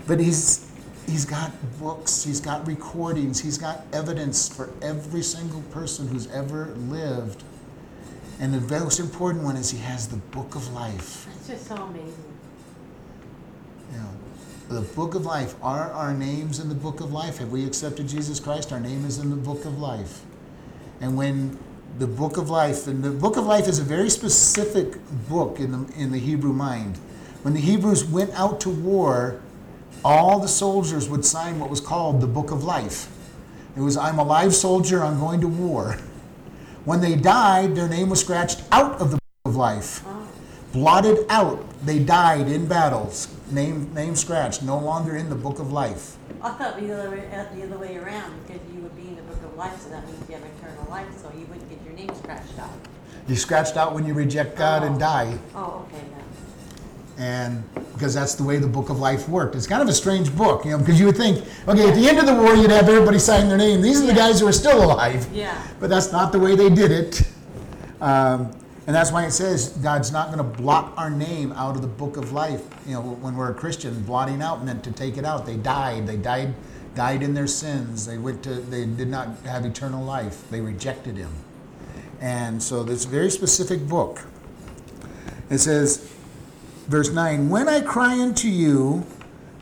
But he's, he's got books, he's got recordings, he's got evidence for every single person who's ever lived. And the most important one is he has the book of life. It's just so amazing. Know, the book of life. Are our names in the book of life? Have we accepted Jesus Christ? Our name is in the book of life. And when the book of life, and the book of life is a very specific book in the, in the Hebrew mind. When the Hebrews went out to war, all the soldiers would sign what was called the book of life. It was, I'm a live soldier, I'm going to war. When they died, their name was scratched out of the book of life Oh, blotted out. They died in battles. Name, name scratched. No longer in the book of life. I thought the other way, uh, the other way around because you would be in the book of life, so that means you have eternal life, so you wouldn't get your name scratched out. You scratched out when you reject God and die, Oh, okay. And because that's the way the book of life worked. It's kind of a strange book, you know, because you would think, okay, at the end of the war, you'd have everybody sign their name. These are the guys who are still alive. Yeah. But that's not the way they did it. Um, and that's why it says God's not going to blot our name out of the book of life. You know, when we're a Christian, blotting out meant to take it out. They died. They died, died in their sins. They went to. They did not have eternal life. They rejected Him. And so this very specific book. It says, verse nine: When I cry unto you,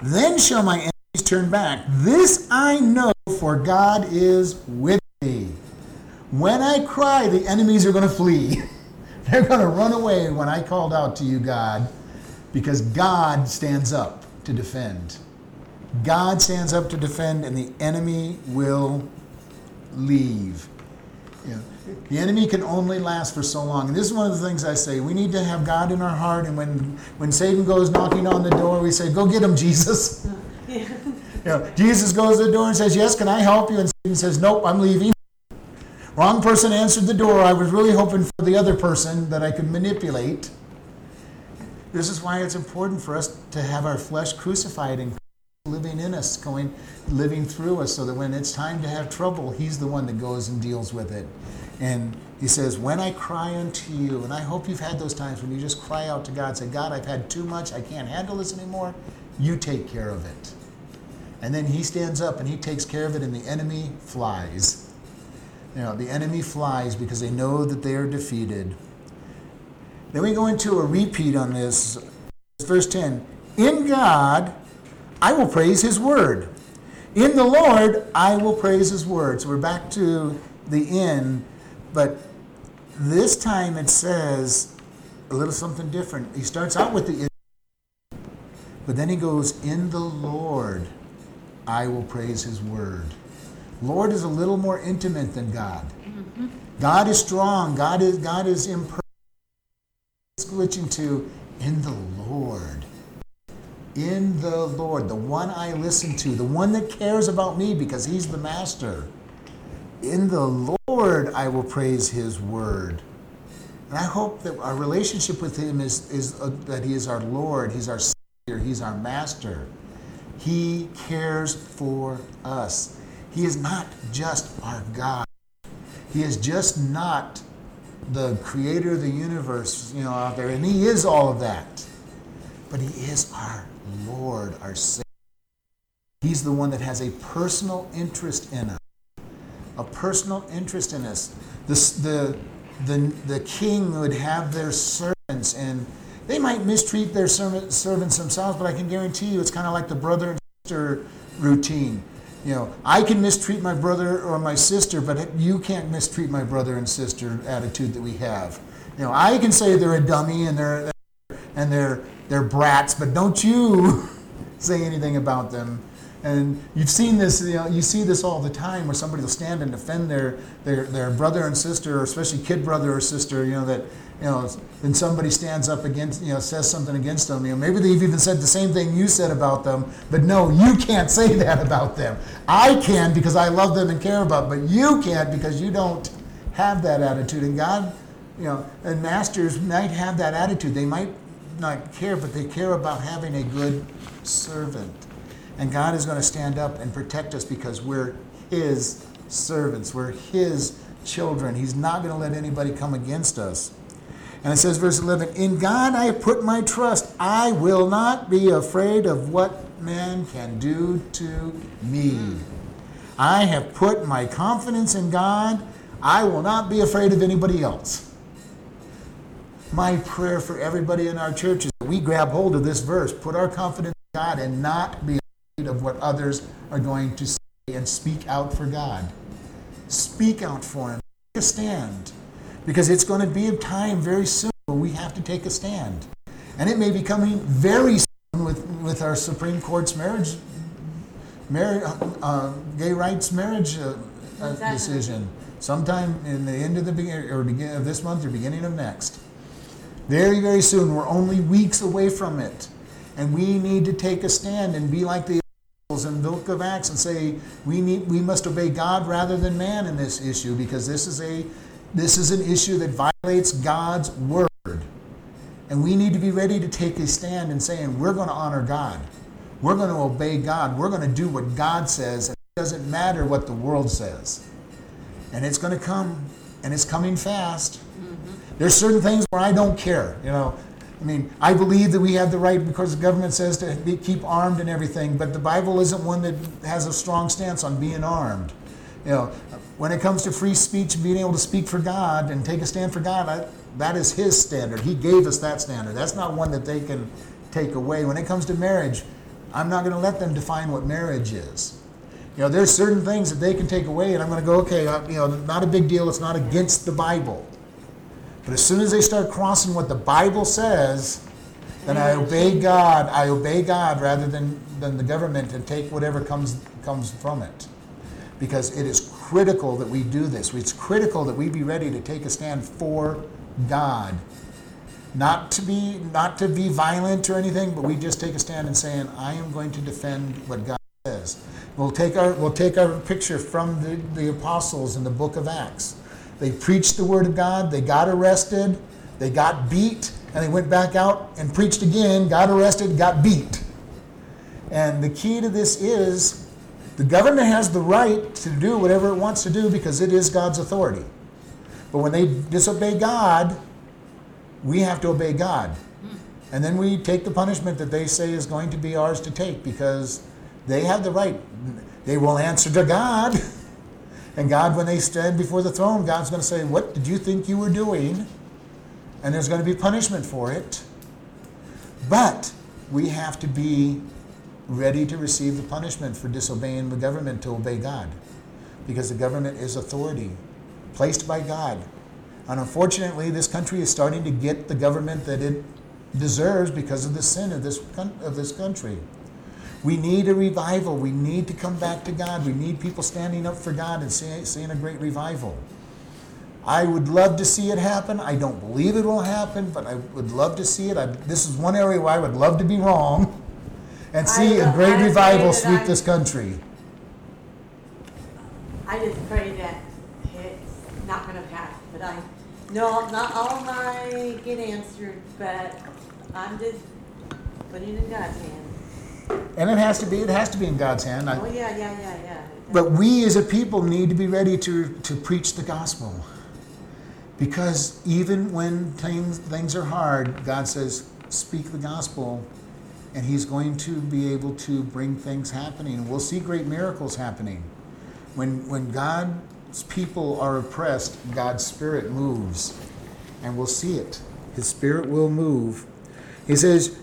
then shall my enemies turn back. This I know, for God is with me. When I cry, the enemies are going to flee. They're going to run away when I called out to you, God, because God stands up to defend. God stands up to defend, and the enemy will leave. You know, the enemy can only last for so long. And this is one of the things I say. We need to have God in our heart, and when, when Satan goes knocking on the door, we say, Go get him, Jesus. Yeah. You know, Jesus goes to the door and says, Yes, can I help you? And Satan says, Nope, I'm leaving. Wrong person answered the door. I was really hoping for the other person that I could manipulate. This is why it's important for us to have our flesh crucified and living in us, going, living through us, so that when it's time to have trouble, He's the one that goes and deals with it. And He says, When I cry unto you, and I hope you've had those times when you just cry out to God, say, God, I've had too much, I can't handle this anymore. You take care of it. And then He stands up and He takes care of it, and the enemy flies. You know, the enemy flies because they know that they are defeated. Then we go into a repeat on this. Verse 10 In God, I will praise his word. In the Lord, I will praise his word. So we're back to the end, but this time it says a little something different. He starts out with the in, but then he goes, In the Lord, I will praise his word. Lord is a little more intimate than God. Mm-hmm. God is strong. God is God is imperfect. It's glitching to in the Lord. In the Lord, the one I listen to, the one that cares about me because he's the master. In the Lord I will praise his word. And I hope that our relationship with him is, is uh, that he is our Lord, he's our Savior, he's our master. He cares for us. He is not just our God. He is just not the creator of the universe, you know, out there, and he is all of that. But he is our Lord, our Savior. He's the one that has a personal interest in us. A personal interest in us. The, the, the king would have their servants, and they might mistreat their servant, servants themselves, but I can guarantee you it's kind of like the brother and sister routine. You know, I can mistreat my brother or my sister, but you can't mistreat my brother and sister attitude that we have. You know, I can say they're a dummy and they're and they're they're brats, but don't you say anything about them. And you've seen this, you know, you see this all the time where somebody will stand and defend their, their, their brother and sister, or especially kid brother or sister, you know, that, you know, and somebody stands up against, you know, says something against them. You know, maybe they've even said the same thing you said about them, but no, you can't say that about them. I can because I love them and care about them, but you can't because you don't have that attitude. And God, you know, and masters might have that attitude. They might not care, but they care about having a good servant. And God is going to stand up and protect us because we're His servants. We're His children. He's not going to let anybody come against us. And it says, verse 11, In God I have put my trust. I will not be afraid of what man can do to me. I have put my confidence in God. I will not be afraid of anybody else. My prayer for everybody in our church is that we grab hold of this verse, put our confidence in God, and not be afraid of what others are going to say and speak out for God. Speak out for Him. Take a stand. Because it's going to be a time very soon where we have to take a stand. And it may be coming very soon with, with our Supreme Court's marriage, marriage uh, gay rights marriage uh, uh, decision. Sometime in the end of the beginning or beginning of this month or beginning of next. Very, very soon. We're only weeks away from it. And we need to take a stand and be like the apostles in the book of Acts and say we need we must obey God rather than man in this issue because this is a this is an issue that violates God's word. And we need to be ready to take a stand and saying we're going to honor God. We're going to obey God. We're going to do what God says. And it doesn't matter what the world says. And it's going to come and it's coming fast. Mm-hmm. There's certain things where I don't care. You know, I mean, I believe that we have the right because the government says to be, keep armed and everything, but the Bible isn't one that has a strong stance on being armed. You know, when it comes to free speech and being able to speak for God and take a stand for God, I, that is His standard. He gave us that standard. That's not one that they can take away. When it comes to marriage, I'm not going to let them define what marriage is. You know, there's certain things that they can take away, and I'm going to go, okay, uh, you know, not a big deal. It's not against the Bible. But as soon as they start crossing what the Bible says, then I obey God. I obey God rather than, than the government and take whatever comes comes from it. Because it is critical that we do this. It's critical that we be ready to take a stand for God. Not to be not to be violent or anything, but we just take a stand and saying, I am going to defend what God says. We'll take our we'll take our picture from the, the apostles in the book of Acts. They preached the word of God, they got arrested, they got beat, and they went back out and preached again, got arrested, got beat. And the key to this is the government has the right to do whatever it wants to do because it is God's authority. But when they disobey God, we have to obey God. And then we take the punishment that they say is going to be ours to take because they have the right. They will answer to God. And God, when they stand before the throne, God's going to say, What did you think you were doing? And there's going to be punishment for it. But we have to be ready to receive the punishment for disobeying the government to obey God. Because the government is authority placed by God. And unfortunately, this country is starting to get the government that it deserves because of the sin of this, of this country. We need a revival. We need to come back to God. We need people standing up for God and seeing a great revival. I would love to see it happen. I don't believe it will happen, but I would love to see it. I, this is one area where I would love to be wrong and see I- a great I revival sweep this country. I just pray that it's not gonna pass, but I, no, not all mine get answered, but I'm just putting it in God's hands. And it has to be. It has to be in God's hand. I, Oh, yeah, yeah, yeah, yeah. But we as a people need to be ready to, to preach the gospel. Because even when things, things are hard, God says, speak the gospel, and He's going to be able to bring things happening. We'll see great miracles happening. When, when God's people are oppressed, God's Spirit moves, and we'll see it. His Spirit will move. He says,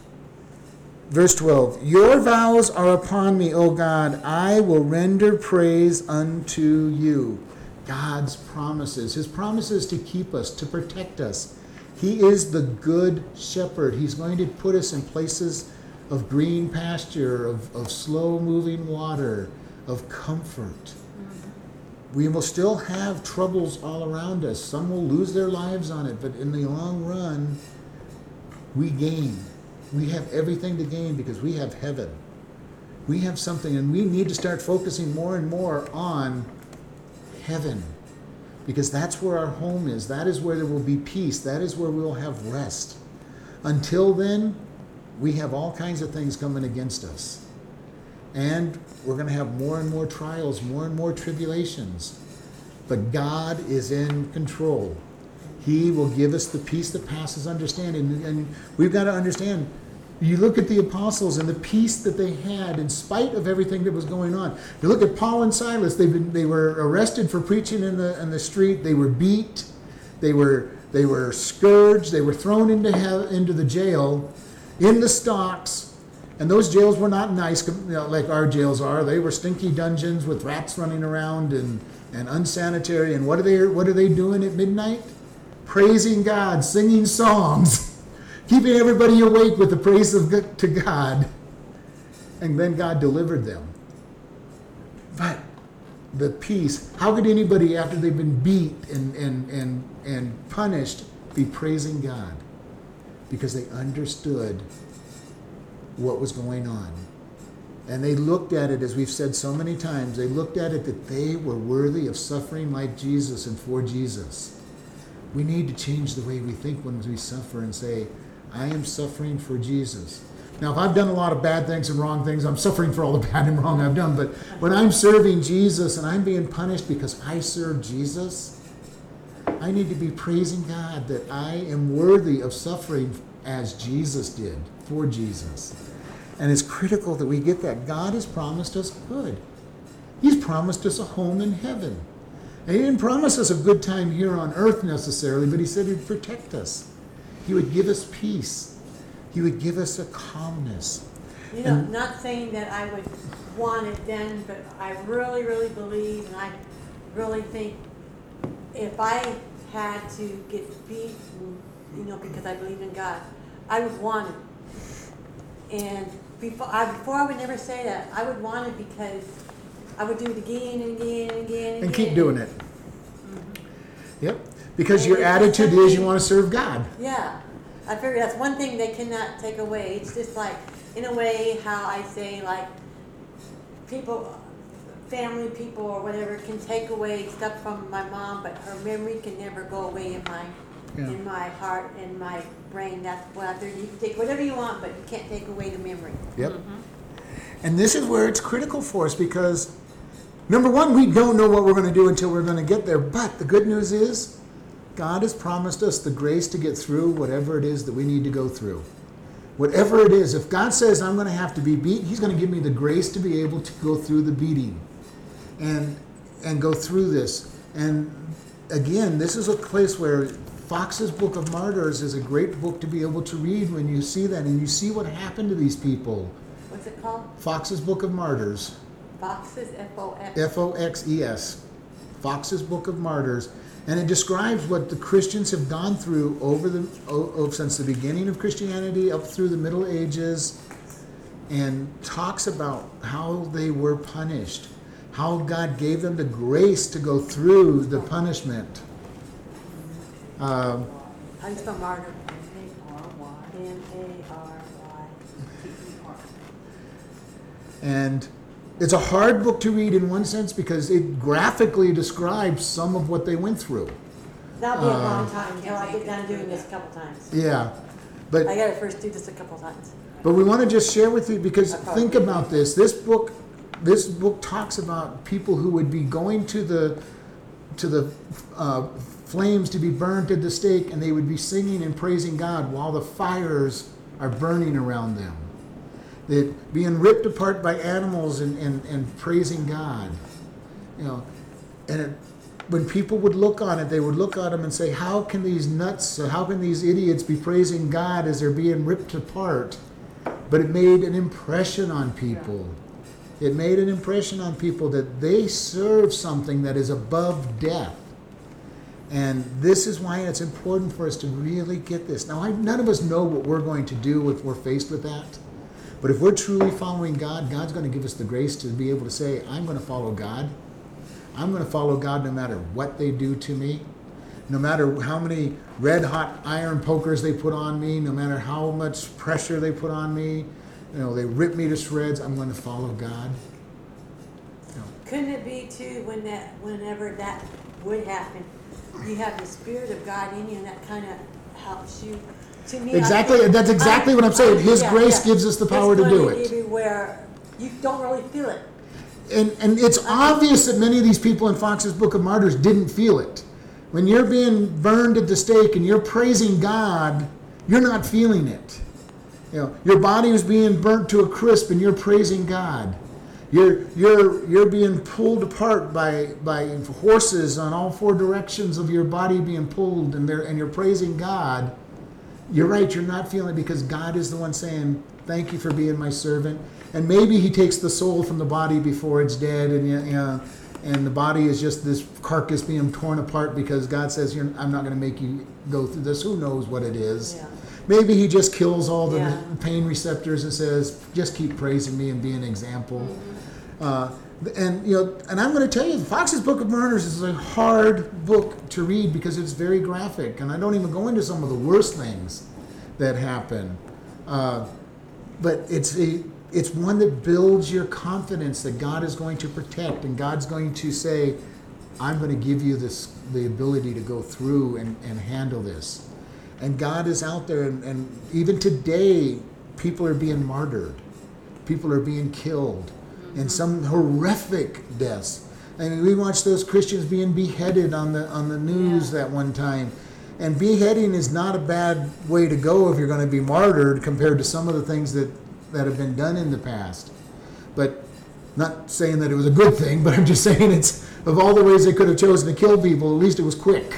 Verse 12 Your vows are upon me, O God. I will render praise unto you. God's promises, His promises to keep us, to protect us. He is the good shepherd. He's going to put us in places of green pasture, of, of slow moving water, of comfort. We will still have troubles all around us. Some will lose their lives on it, but in the long run, we gain. We have everything to gain because we have heaven. We have something, and we need to start focusing more and more on heaven because that's where our home is. That is where there will be peace. That is where we will have rest. Until then, we have all kinds of things coming against us. And we're going to have more and more trials, more and more tribulations. But God is in control. He will give us the peace that passes understanding. And we've got to understand you look at the apostles and the peace that they had in spite of everything that was going on. You look at Paul and Silas, they've been, they were arrested for preaching in the, in the street, they were beat, they were, they were scourged, they were thrown into, hell, into the jail, in the stocks. And those jails were not nice you know, like our jails are. They were stinky dungeons with rats running around and, and unsanitary. And what are they, what are they doing at midnight? Praising God, singing songs keeping everybody awake with the praise of God, to God. And then God delivered them. But the peace, how could anybody, after they've been beat and, and, and, and punished, be praising God? Because they understood what was going on. And they looked at it, as we've said so many times, they looked at it that they were worthy of suffering like Jesus and for Jesus. We need to change the way we think when we suffer and say, I am suffering for Jesus. Now, if I've done a lot of bad things and wrong things, I'm suffering for all the bad and wrong I've done. But when I'm serving Jesus and I'm being punished because I serve Jesus, I need to be praising God that I am worthy of suffering as Jesus did for Jesus. And it's critical that we get that. God has promised us good, He's promised us a home in heaven. And He didn't promise us a good time here on earth necessarily, but He said He'd protect us. He would give us peace. He would give us a calmness. You know, not saying that I would want it then, but I really, really believe, and I really think if I had to get beat, you know, because I believe in God, I would want it. And before I, before I would never say that, I would want it because I would do it again and again and again and, And again. keep doing it. Mm-hmm. Yep. Because your attitude is you want to serve God. Yeah, I figure that's one thing they cannot take away. It's just like, in a way, how I say like, people, family people or whatever can take away stuff from my mom, but her memory can never go away in my, Yeah. in my heart, in my brain. That's what I figure. You can take whatever you want, but you can't take away the memory. Yep. Mm-hmm. And this is where it's critical for us because, number one, we don't know what we're going to do until we're going to get there. But the good news is, God has promised us the grace to get through whatever it is that we need to go through. Whatever it is, if God says I'm going to have to be beat, He's going to give me the grace to be able to go through the beating and and go through this. And again, this is a place where Foxe's Book of Martyrs is a great book to be able to read when you see that and you see what happened to these people. What's it called? Foxe's Book of Martyrs, Foxes, F-O-X. F O X E S, Foxe's Book of Martyrs, and it describes what the Christians have gone through over the o- o- since the beginning of Christianity up through the Middle Ages, and talks about how they were punished, how God gave them the grace to go through the punishment. Um, I'm from Martyr. M-A-R-Y. M-A-R-Y. And it's a hard book to read in one sense because it graphically describes some of what they went through. That'll be a Uh, long time until I get done doing this a couple times. Yeah. But I gotta first do this a couple times. But we want to just share with you because think about this. This book, this book talks about people who would be going to the to the uh, flames to be burned at the stake, and they would be singing and praising God while the fires are burning around them. They're being ripped apart by animals and, and, and praising God. You know, and it, when people would look on it, they would look at them and say, "How can these nuts? Uh, how can these idiots be praising God as they're being ripped apart?" But it made an impression on people. It made an impression on people that they serve something that is above death. And this is why it's important for us to really get this. Now, I, none of us know what we're going to do if we're faced with that. But if we're truly following God, God's going to give us the grace to be able to say, I'm going to follow God. I'm going to follow God no matter what they do to me, no matter how many red hot iron pokers they put on me, no matter how much pressure they put on me, you know, they rip me to shreds, I'm going to follow God. You know, Couldn't it be too when that, whenever that would happen, you have the spirit of God in you and that kind of helps you? To me, I Exactly, think- that's exactly what I'm saying. His yeah, grace yeah. gives us the power to It's do going it. give you Where you don't really feel it. and and it's obvious that many of these people in Foxe's Book of Martyrs didn't feel it. When you're being burned at the stake and you're praising God, you're not feeling it. You know, your body is being burnt to a crisp and you're praising God. You're you're you're being pulled apart by by horses on all four directions of your body being pulled and they're and you're praising God. You're right, you're not feeling it because God is the one saying, Thank you for being my servant. And maybe he takes the soul from the body before it's dead and you know, and the body is just this carcass being torn apart because God says, You're, I'm not going to make you go through this. Who knows what it is? Yeah. Maybe he just kills all the Yeah. pain receptors and says, just keep praising me and be an example. Mm-hmm. Uh, and you know, and I'm going to tell you, Foxe's Book of Murders is a hard book to read because it's very graphic, and I don't even go into some of the worst things that happen. Uh, but it's a, it's one that builds your confidence that God is going to protect, and God's going to say, "I'm going to give you this the ability to go through and, and handle this." And God is out there, and, and even today, people are being martyred. People are being killed in some horrific deaths. I mean, we watched those Christians being beheaded on the on the news Yeah. that one time. And beheading is not a bad way to go if you're going to be martyred compared to some of the things that, that have been done in the past. But not saying that it was a good thing, but I'm just saying it's of all the ways they could have chosen to kill people, at least it was quick.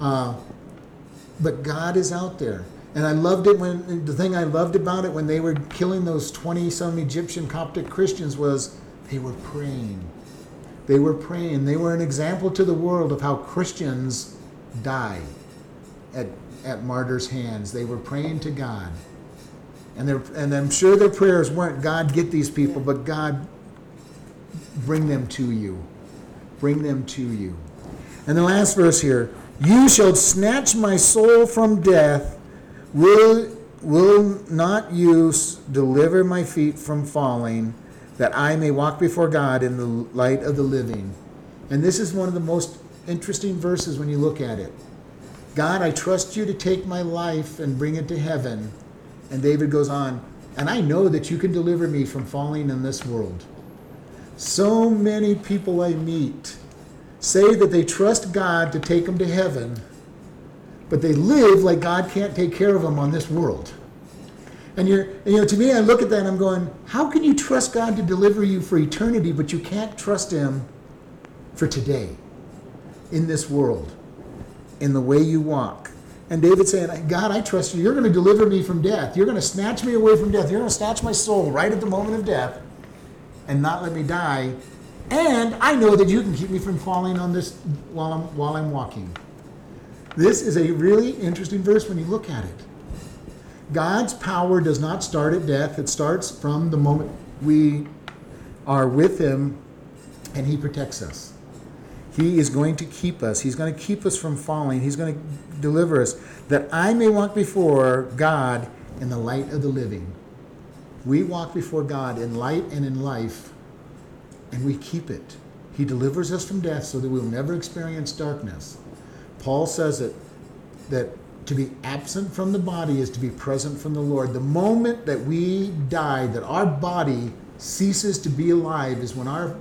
Uh, but God is out there. And I loved it when the thing I loved about it when they were killing those 20 some Egyptian Coptic Christians was they were praying. They were praying. They were an example to the world of how Christians die at, at martyrs' hands. They were praying to God. And, and I'm sure their prayers weren't, God, get these people, but God, bring them to you. Bring them to you. And the last verse here You shall snatch my soul from death. Will, will not you deliver my feet from falling, that I may walk before God in the light of the living? And this is one of the most interesting verses when you look at it. God, I trust you to take my life and bring it to heaven. And David goes on, and I know that you can deliver me from falling in this world. So many people I meet say that they trust God to take them to heaven, but they live like God can't take care of them on this world. And you're, and, you know, to me, I look at that and I'm going, how can you trust God to deliver you for eternity, but you can't trust Him for today, in this world, in the way you walk? And David saying, God, I trust you. You're going to deliver me from death. You're going to snatch me away from death. You're going to snatch my soul right at the moment of death and not let me die. And I know that you can keep me from falling on this while I'm, while I'm walking. This is a really interesting verse when you look at it. God's power does not start at death, it starts from the moment we are with Him and He protects us. He is going to keep us. He's going to keep us from falling. He's going to deliver us that I may walk before God in the light of the living. We walk before God in light and in life, and we keep it. He delivers us from death so that we'll never experience darkness. Paul says it that to be absent from the body is to be present from the Lord. The moment that we die, that our body ceases to be alive, is when our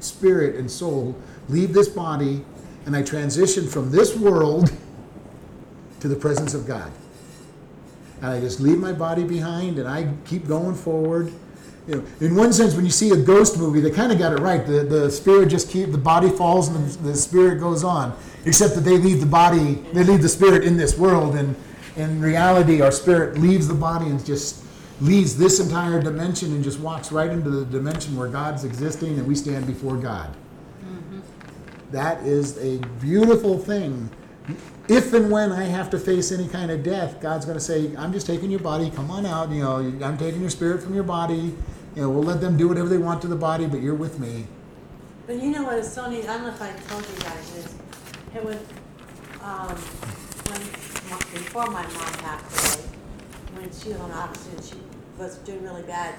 spirit and soul leave this body and I transition from this world to the presence of God. And I just leave my body behind and I keep going forward. You know, in one sense, when you see a ghost movie, they kind of got it right. The, the spirit just keep the body falls and the, the spirit goes on. Except that they leave the body, they leave the spirit in this world, and in reality, our spirit leaves the body and just leaves this entire dimension and just walks right into the dimension where God's existing and we stand before God. Mm-hmm. That is a beautiful thing. if and when I have to face any kind of death, God's going to say, I'm just taking your body, come on out. You know, I'm taking your spirit from your body. You know, we'll let them do whatever they want to the body, but you're with me. But you know what is so neat, I don't know if I told you guys this, it was, um, when, before my mom passed away, when she was on oxygen, she was doing really bad.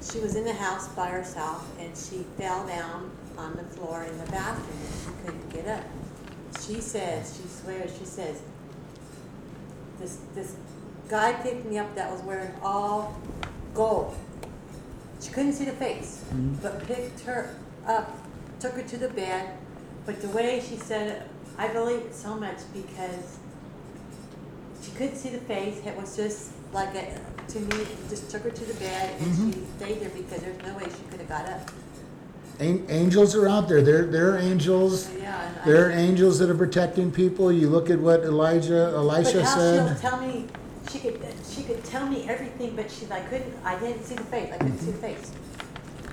She was in the house by herself and she fell down on the floor in the bathroom and she couldn't get up. She says, she swears, she says, this, this guy picked me up that was wearing all gold. She couldn't see the face, mm-hmm. but picked her up, took her to the bed. But the way she said it, I believe it so much because she couldn't see the face. It was just like a, to me, it just took her to the bed and she mm-hmm. stayed there because there's no way she could have got up. An- angels are out there. They're, they're angels. So, yeah, and I- There are angels that are protecting people. You look at what Elijah, Elisha But how she'll said. tell me, she could, she could tell me everything, but she, I couldn't, I didn't see the face. I couldn't see the face.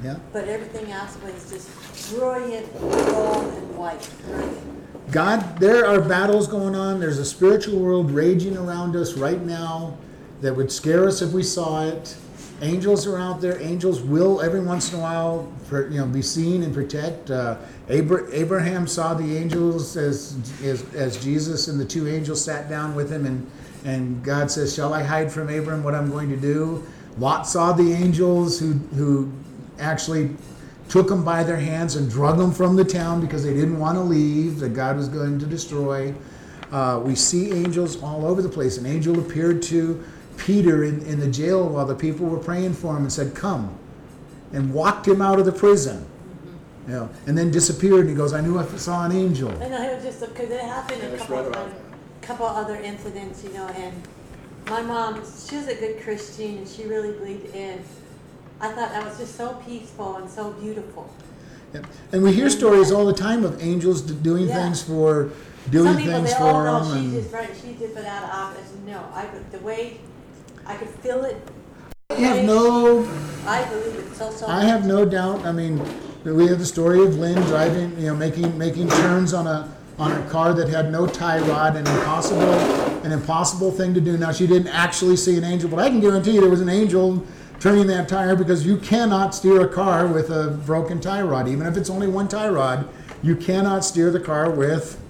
Yeah. But everything else was just brilliant, gold and white, brilliant. God, there are battles going on. There's a spiritual world raging around us right now that would scare us if we saw it. Angels are out there. Angels will every once in a while, for, you know, be seen and protect. Uh, Abra- Abraham saw the angels as, as as Jesus and the two angels sat down with him, and and God says, "Shall I hide from Abram what I'm going to do?" Lot saw the angels who who actually took them by their hands and drug them from the town because they didn't want to leave, that God was going to destroy. Uh, we see angels all over the place. An angel appeared to Peter in, in the jail while the people were praying for him and said, Come, and walked him out of the prison. You know, and then disappeared and he goes, I knew I saw an angel. And I know, it was just, because it happened Yeah, a couple, right of about other- couple other incidents, you know, and my mom, she was a good Christian and she really believed in, I thought that was just so peaceful and so beautiful. And we hear stories all the time of angels doing Yeah. things for doing Some people, things they for all know them. she And just, right, she did it out of office, no, I, the way, I could feel it, I have no I believe it so, so. I have no doubt. I mean, we have the story of Lynn driving, you know, making making turns on a on a car that had no tie rod, an impossible an impossible thing to do. Now she didn't actually see an angel, but I can guarantee you there was an angel turning that tire because you cannot steer a car with a broken tie rod, even if it's only one tie rod. You cannot steer the car with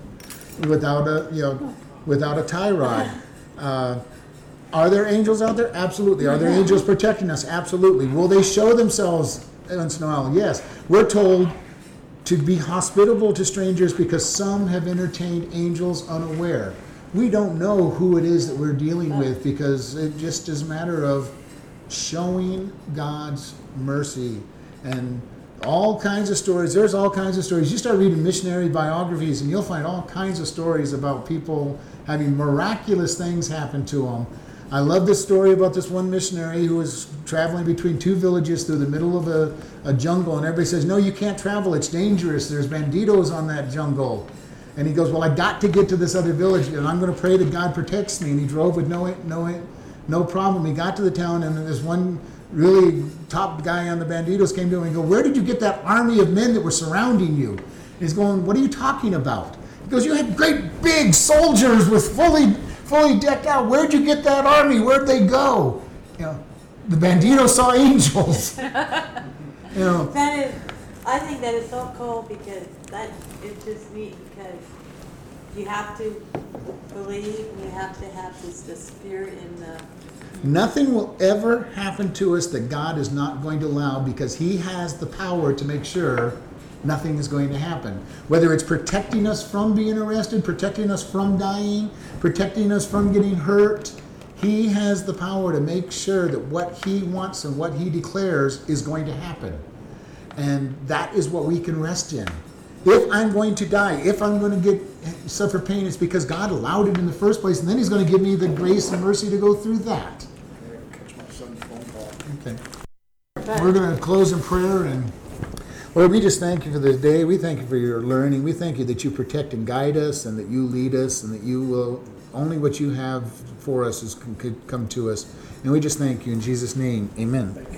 without a you know without a tie rod. Uh, are there angels out there? Absolutely. Are there angels protecting us? Absolutely. Will they show themselves once in a while? Yes. We're told to be hospitable to strangers because some have entertained angels unaware. We don't know who it is that we're dealing with because it just is a matter of showing God's mercy and all kinds of stories. There's all kinds of stories. You start reading missionary biographies and you'll find all kinds of stories about people having miraculous things happen to them. I love this story about this one missionary who was traveling between two villages through the middle of a, a jungle, and everybody says, No, you can't travel, it's dangerous. There's banditos on that jungle. And he goes, Well, I got to get to this other village, and I'm going to pray that God protects me. And he drove with no, no, no problem. He got to the town, and this one really top guy on the banditos came to him and go, Where did you get that army of men that were surrounding you? And he's going, What are you talking about? He goes, You had great big soldiers with fully fully decked out. Where'd you get that army? Where'd they go? You know, the banditos saw angels. you know, That is, I think that is so cool because that is just neat because you have to believe and you have to have this, the spirit in the, Nothing will ever happen to us that God is not going to allow because He has the power to make sure nothing is going to happen. Whether it's protecting us from being arrested, protecting us from dying, protecting us from getting hurt, He has the power to make sure that what He wants and what He declares is going to happen. And that is what we can rest in. If I'm going to die, if I'm going to get suffer pain, it's because God allowed it in the first place, and then He's going to give me the grace and mercy to go through that. I Catch my son's phone call. Okay. We're going to close in prayer and Lord, we just thank you for this day. We thank you for your learning. We thank you that you protect and guide us and that you lead us and that you will only what you have for us is could come to us. And we just thank you in Jesus' name. Amen.